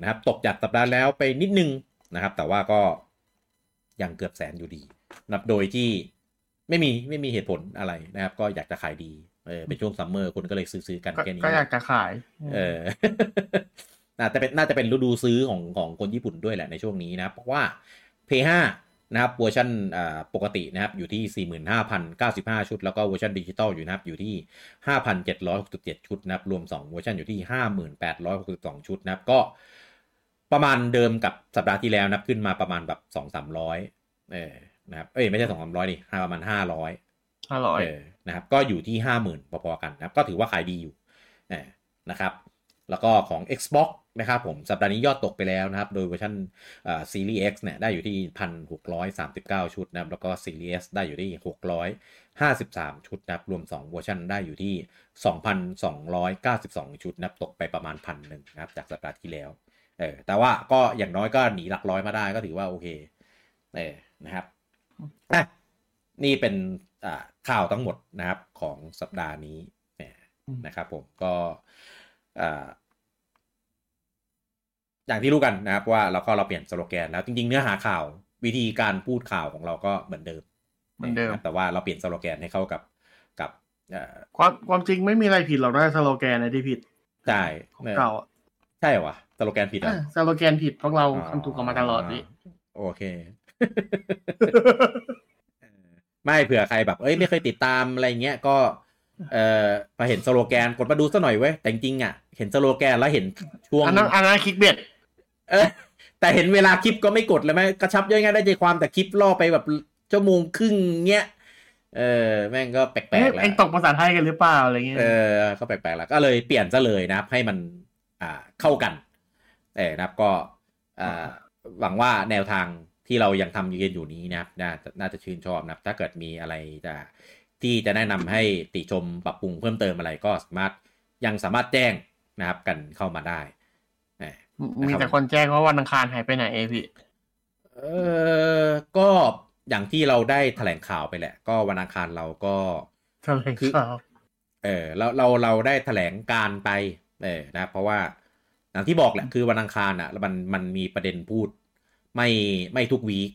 นะครับตกจากสัปดาห์แล้วไปนิดนึงนะครับ แต่ว่าก็ยังเกือบแสนอยู่ดีนับโดยที่ไม่มีไม่มีเหตุผลอะไรนะครับ ก็อยากจะขายดี เออเป็นช่วงซัมเมอร์คนก็เลยซื้อๆกันก็แค่นี้ก็อยากจะขาย เออน่าจะเป็นน่าจะเป็นฤดูซื้อของของคนญี่ปุ่นด้วยแหละในช่วงนี้นะครับเพราะว่า PS5 นะครับเวอร์ชันอ่าปกตินะครับอยู่ที่ 45,095 ชุด แล้วก็เวอร์ชันดิจิตอลอยู่นะครับอยู่ที่ 5,767 ชุดนะครับรวม 2 เวอร์ชันอยู่ที่ 5,862 ชุดนะครับก็ประมาณเดิมกับสัปดาห์ที่แล้วนะครับขึ้นมาประมาณแบบ 2-300เออนะครับเอ้ยไม่ใช่ 2-300ดิห้าประมาณ 500ห้าร้อยเออ นะครับก็อยู่ที่ 50,000พอๆกันนะครับก็ถือว่าขายดีอยู่นะครับแล้วก็ของ Xbox นะครับผมสัปดาห์นี้ยอดตกไปแล้วนะครับ โดยเวอร์ชันอ่า Series X เนี่ยได้อยู่ที่ 1,639 ชุดนะครับแล้วก็ Series S ได้อยู่ที่ 653 ชุดนะครับรวม 2 เวอร์ชันได้อยู่ที่ 2,292 ชุดนะครับตกไปประมาณพันหนึ่งนะครับจากสัปดาห์ที่แล้วเออแต่ว่าก็อย่างน้อยก็หนีหลักร้อยมาได้ก็ถือว่าโอเคเออนะครับอะนี่เป็น ข่าวทั้งหมดนะครับของสัปดาห์นี้เนี่ยนะครับผมก็อ่าอย่างที่รู้กันนะครับว่าเราก็เราเปลี่ยนสโลแกนแล้ว จริง ๆ เนื้อหาข่าววิธีการพูดข่าวของเราก็เหมือนเดิมเหมือนเดิมะครับแต่ว่าเราเปลี่ยนสโลแกนให้เข้ากับกับเอ่อความความจริงไม่มีอะไรผิดหรอกนะสโลแกนนะที่ผิดใช่ของเก่าอะใช่เหรอวะสโลแกนผิดเหรอะอะสโลแกนผิดพวกเราทำถูกกันมาตลอดพี่โอเค ไม่เผื่อใครแบบ เอ้ยไม่เคยติดตามอะไรเงี้ยก็ เอ่อพอเห็นสโลแกนกดมาดูซะหน่อยเว้ยแต่จริงๆอะ เห็นสโลแกนแล้วเห็นช่วงอันนั้นอันนั้นคลิกเบ็ดเออแต่เห็นเวลาคลิปก็ไม่กดเลยไหมกระชับย่อยง่ายได้ใจความแต่คลิปล่อไปแบบชั่วโมงครึ่งเงี้ยเออแม่งก็แปลกๆเอ๊ะแล้วเอ็งตกภาษาไทยกันหรือเปล่าอะไรเงี้ยเออก็แปลกๆแล้วก็เลยเปลี่ยนซะเลยนะครับ ให้มันอ่าเข้ากัน เออนะครับก็อ่าหวังว่าแนวทาง ที่เรายังทำอยู่กันอยู่นี้นะครับน่าจะน่าจะชื่นชอบนะครับ ถ้าเกิดมีอะไรจะที่จะแนะนำให้ติชมปรับปรุงเพิ่มเติมอะไรก็สามารถยังสามารถแจ้งนะครับกันเข้ามาได้เออมีแต่คนแจ้งว่าวันอังคารหายไปไหนเอพี่ เออก็อย่างที่เราได้แถลงข่าวไปแหละ ก็วันอังคารเราก็แถลงข่าวเออเราเราเราได้แถลงการไป เออนะ เพราะว่าอย่างที่บอกแหละคือวันอังคารอะมันมันมีประเด็นพูด ไม่ไม่ทุกวีค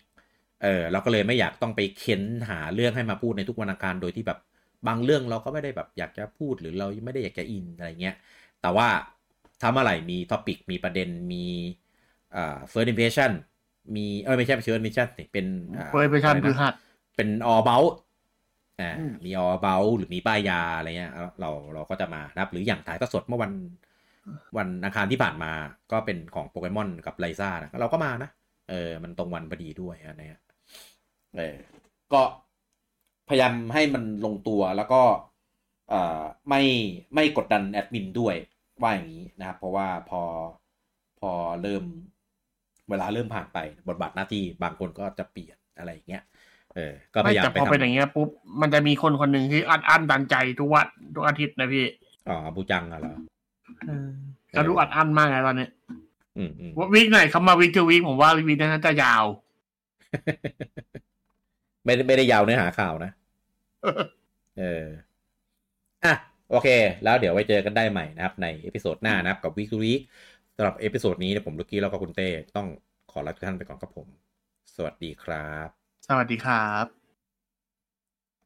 เออเราก็เลยไม่อยากต้องไปเค้นหาเรื่องให้มาพูดในทุกวันอังคารโดยที่แบบบางเรื่องเราก็ไม่ได้แบบอยากจะพูดหรือเราไม่ได้อยากจะอินอะไรเงี้ย แต่ว่าถ้าเมื่อไหร่มีท็อปิกมีประเด็นมีอ่า first impression มีเออไม่ใช่ first impression สิเป็นอ่าเปิดไปชันอะไรพฤนะหัสเป็น all about อ่าอืมมี all about หรือมีป้ายยาอะไรเงี้ยเราเราเราก็จะมานะครับ หรืออย่างถ่ายทอดสดเมื่อวัน วันอังคารที่ผ่านมาก็เป็นของโปเกมอนกับไลซ่านะเราก็มานะ เออ มันตรงวันพอดีด้วยอันเนี้ยเออ ก็พยายามให้มันลงตัวแล้วก็เอ่อไม่ไม่กดดันแอดมินด้วยว่าอย่างนี้นะครับ เพราะว่าพอพอเริ่มเวลาเริ่มผ่านไปบทบาทหน้าที่บางคนก็จะเปลี่ยนอะไรอย่างเงี้ยเออ ก็พไม่ยายามแต่ไปพอเป็นอทำย่างเงี้ยปุ๊บมันจะมีคนคนหนึ่งที่อัดอั้นดันใจทุกวันทุกอาทิตย์นะพี่อ๋อบูจังอะเหรอก็รู้อัดอั้นมากเลยตอนเนี้ยอืมอืม ว่าวีคไหนเขามาวีคทูวีคผมว่าวีคนั้นจะยาว ไม่ได้ไม่ได้ยาวเนื้อหาข่าวนะ เออ อะ โอเค แล้วเดี๋ยวไว้เจอกันได้ใหม่นะครับ ใน episode หน้านะครับ กับวิก to วีสำหรับเอพิโซดนี้เนี่ยผมลูกกี้แล้วก็คุณเต้ต้องขอลาทุกท่านไปก่อนครับผม สวัสดีครับ สวัสดีครับ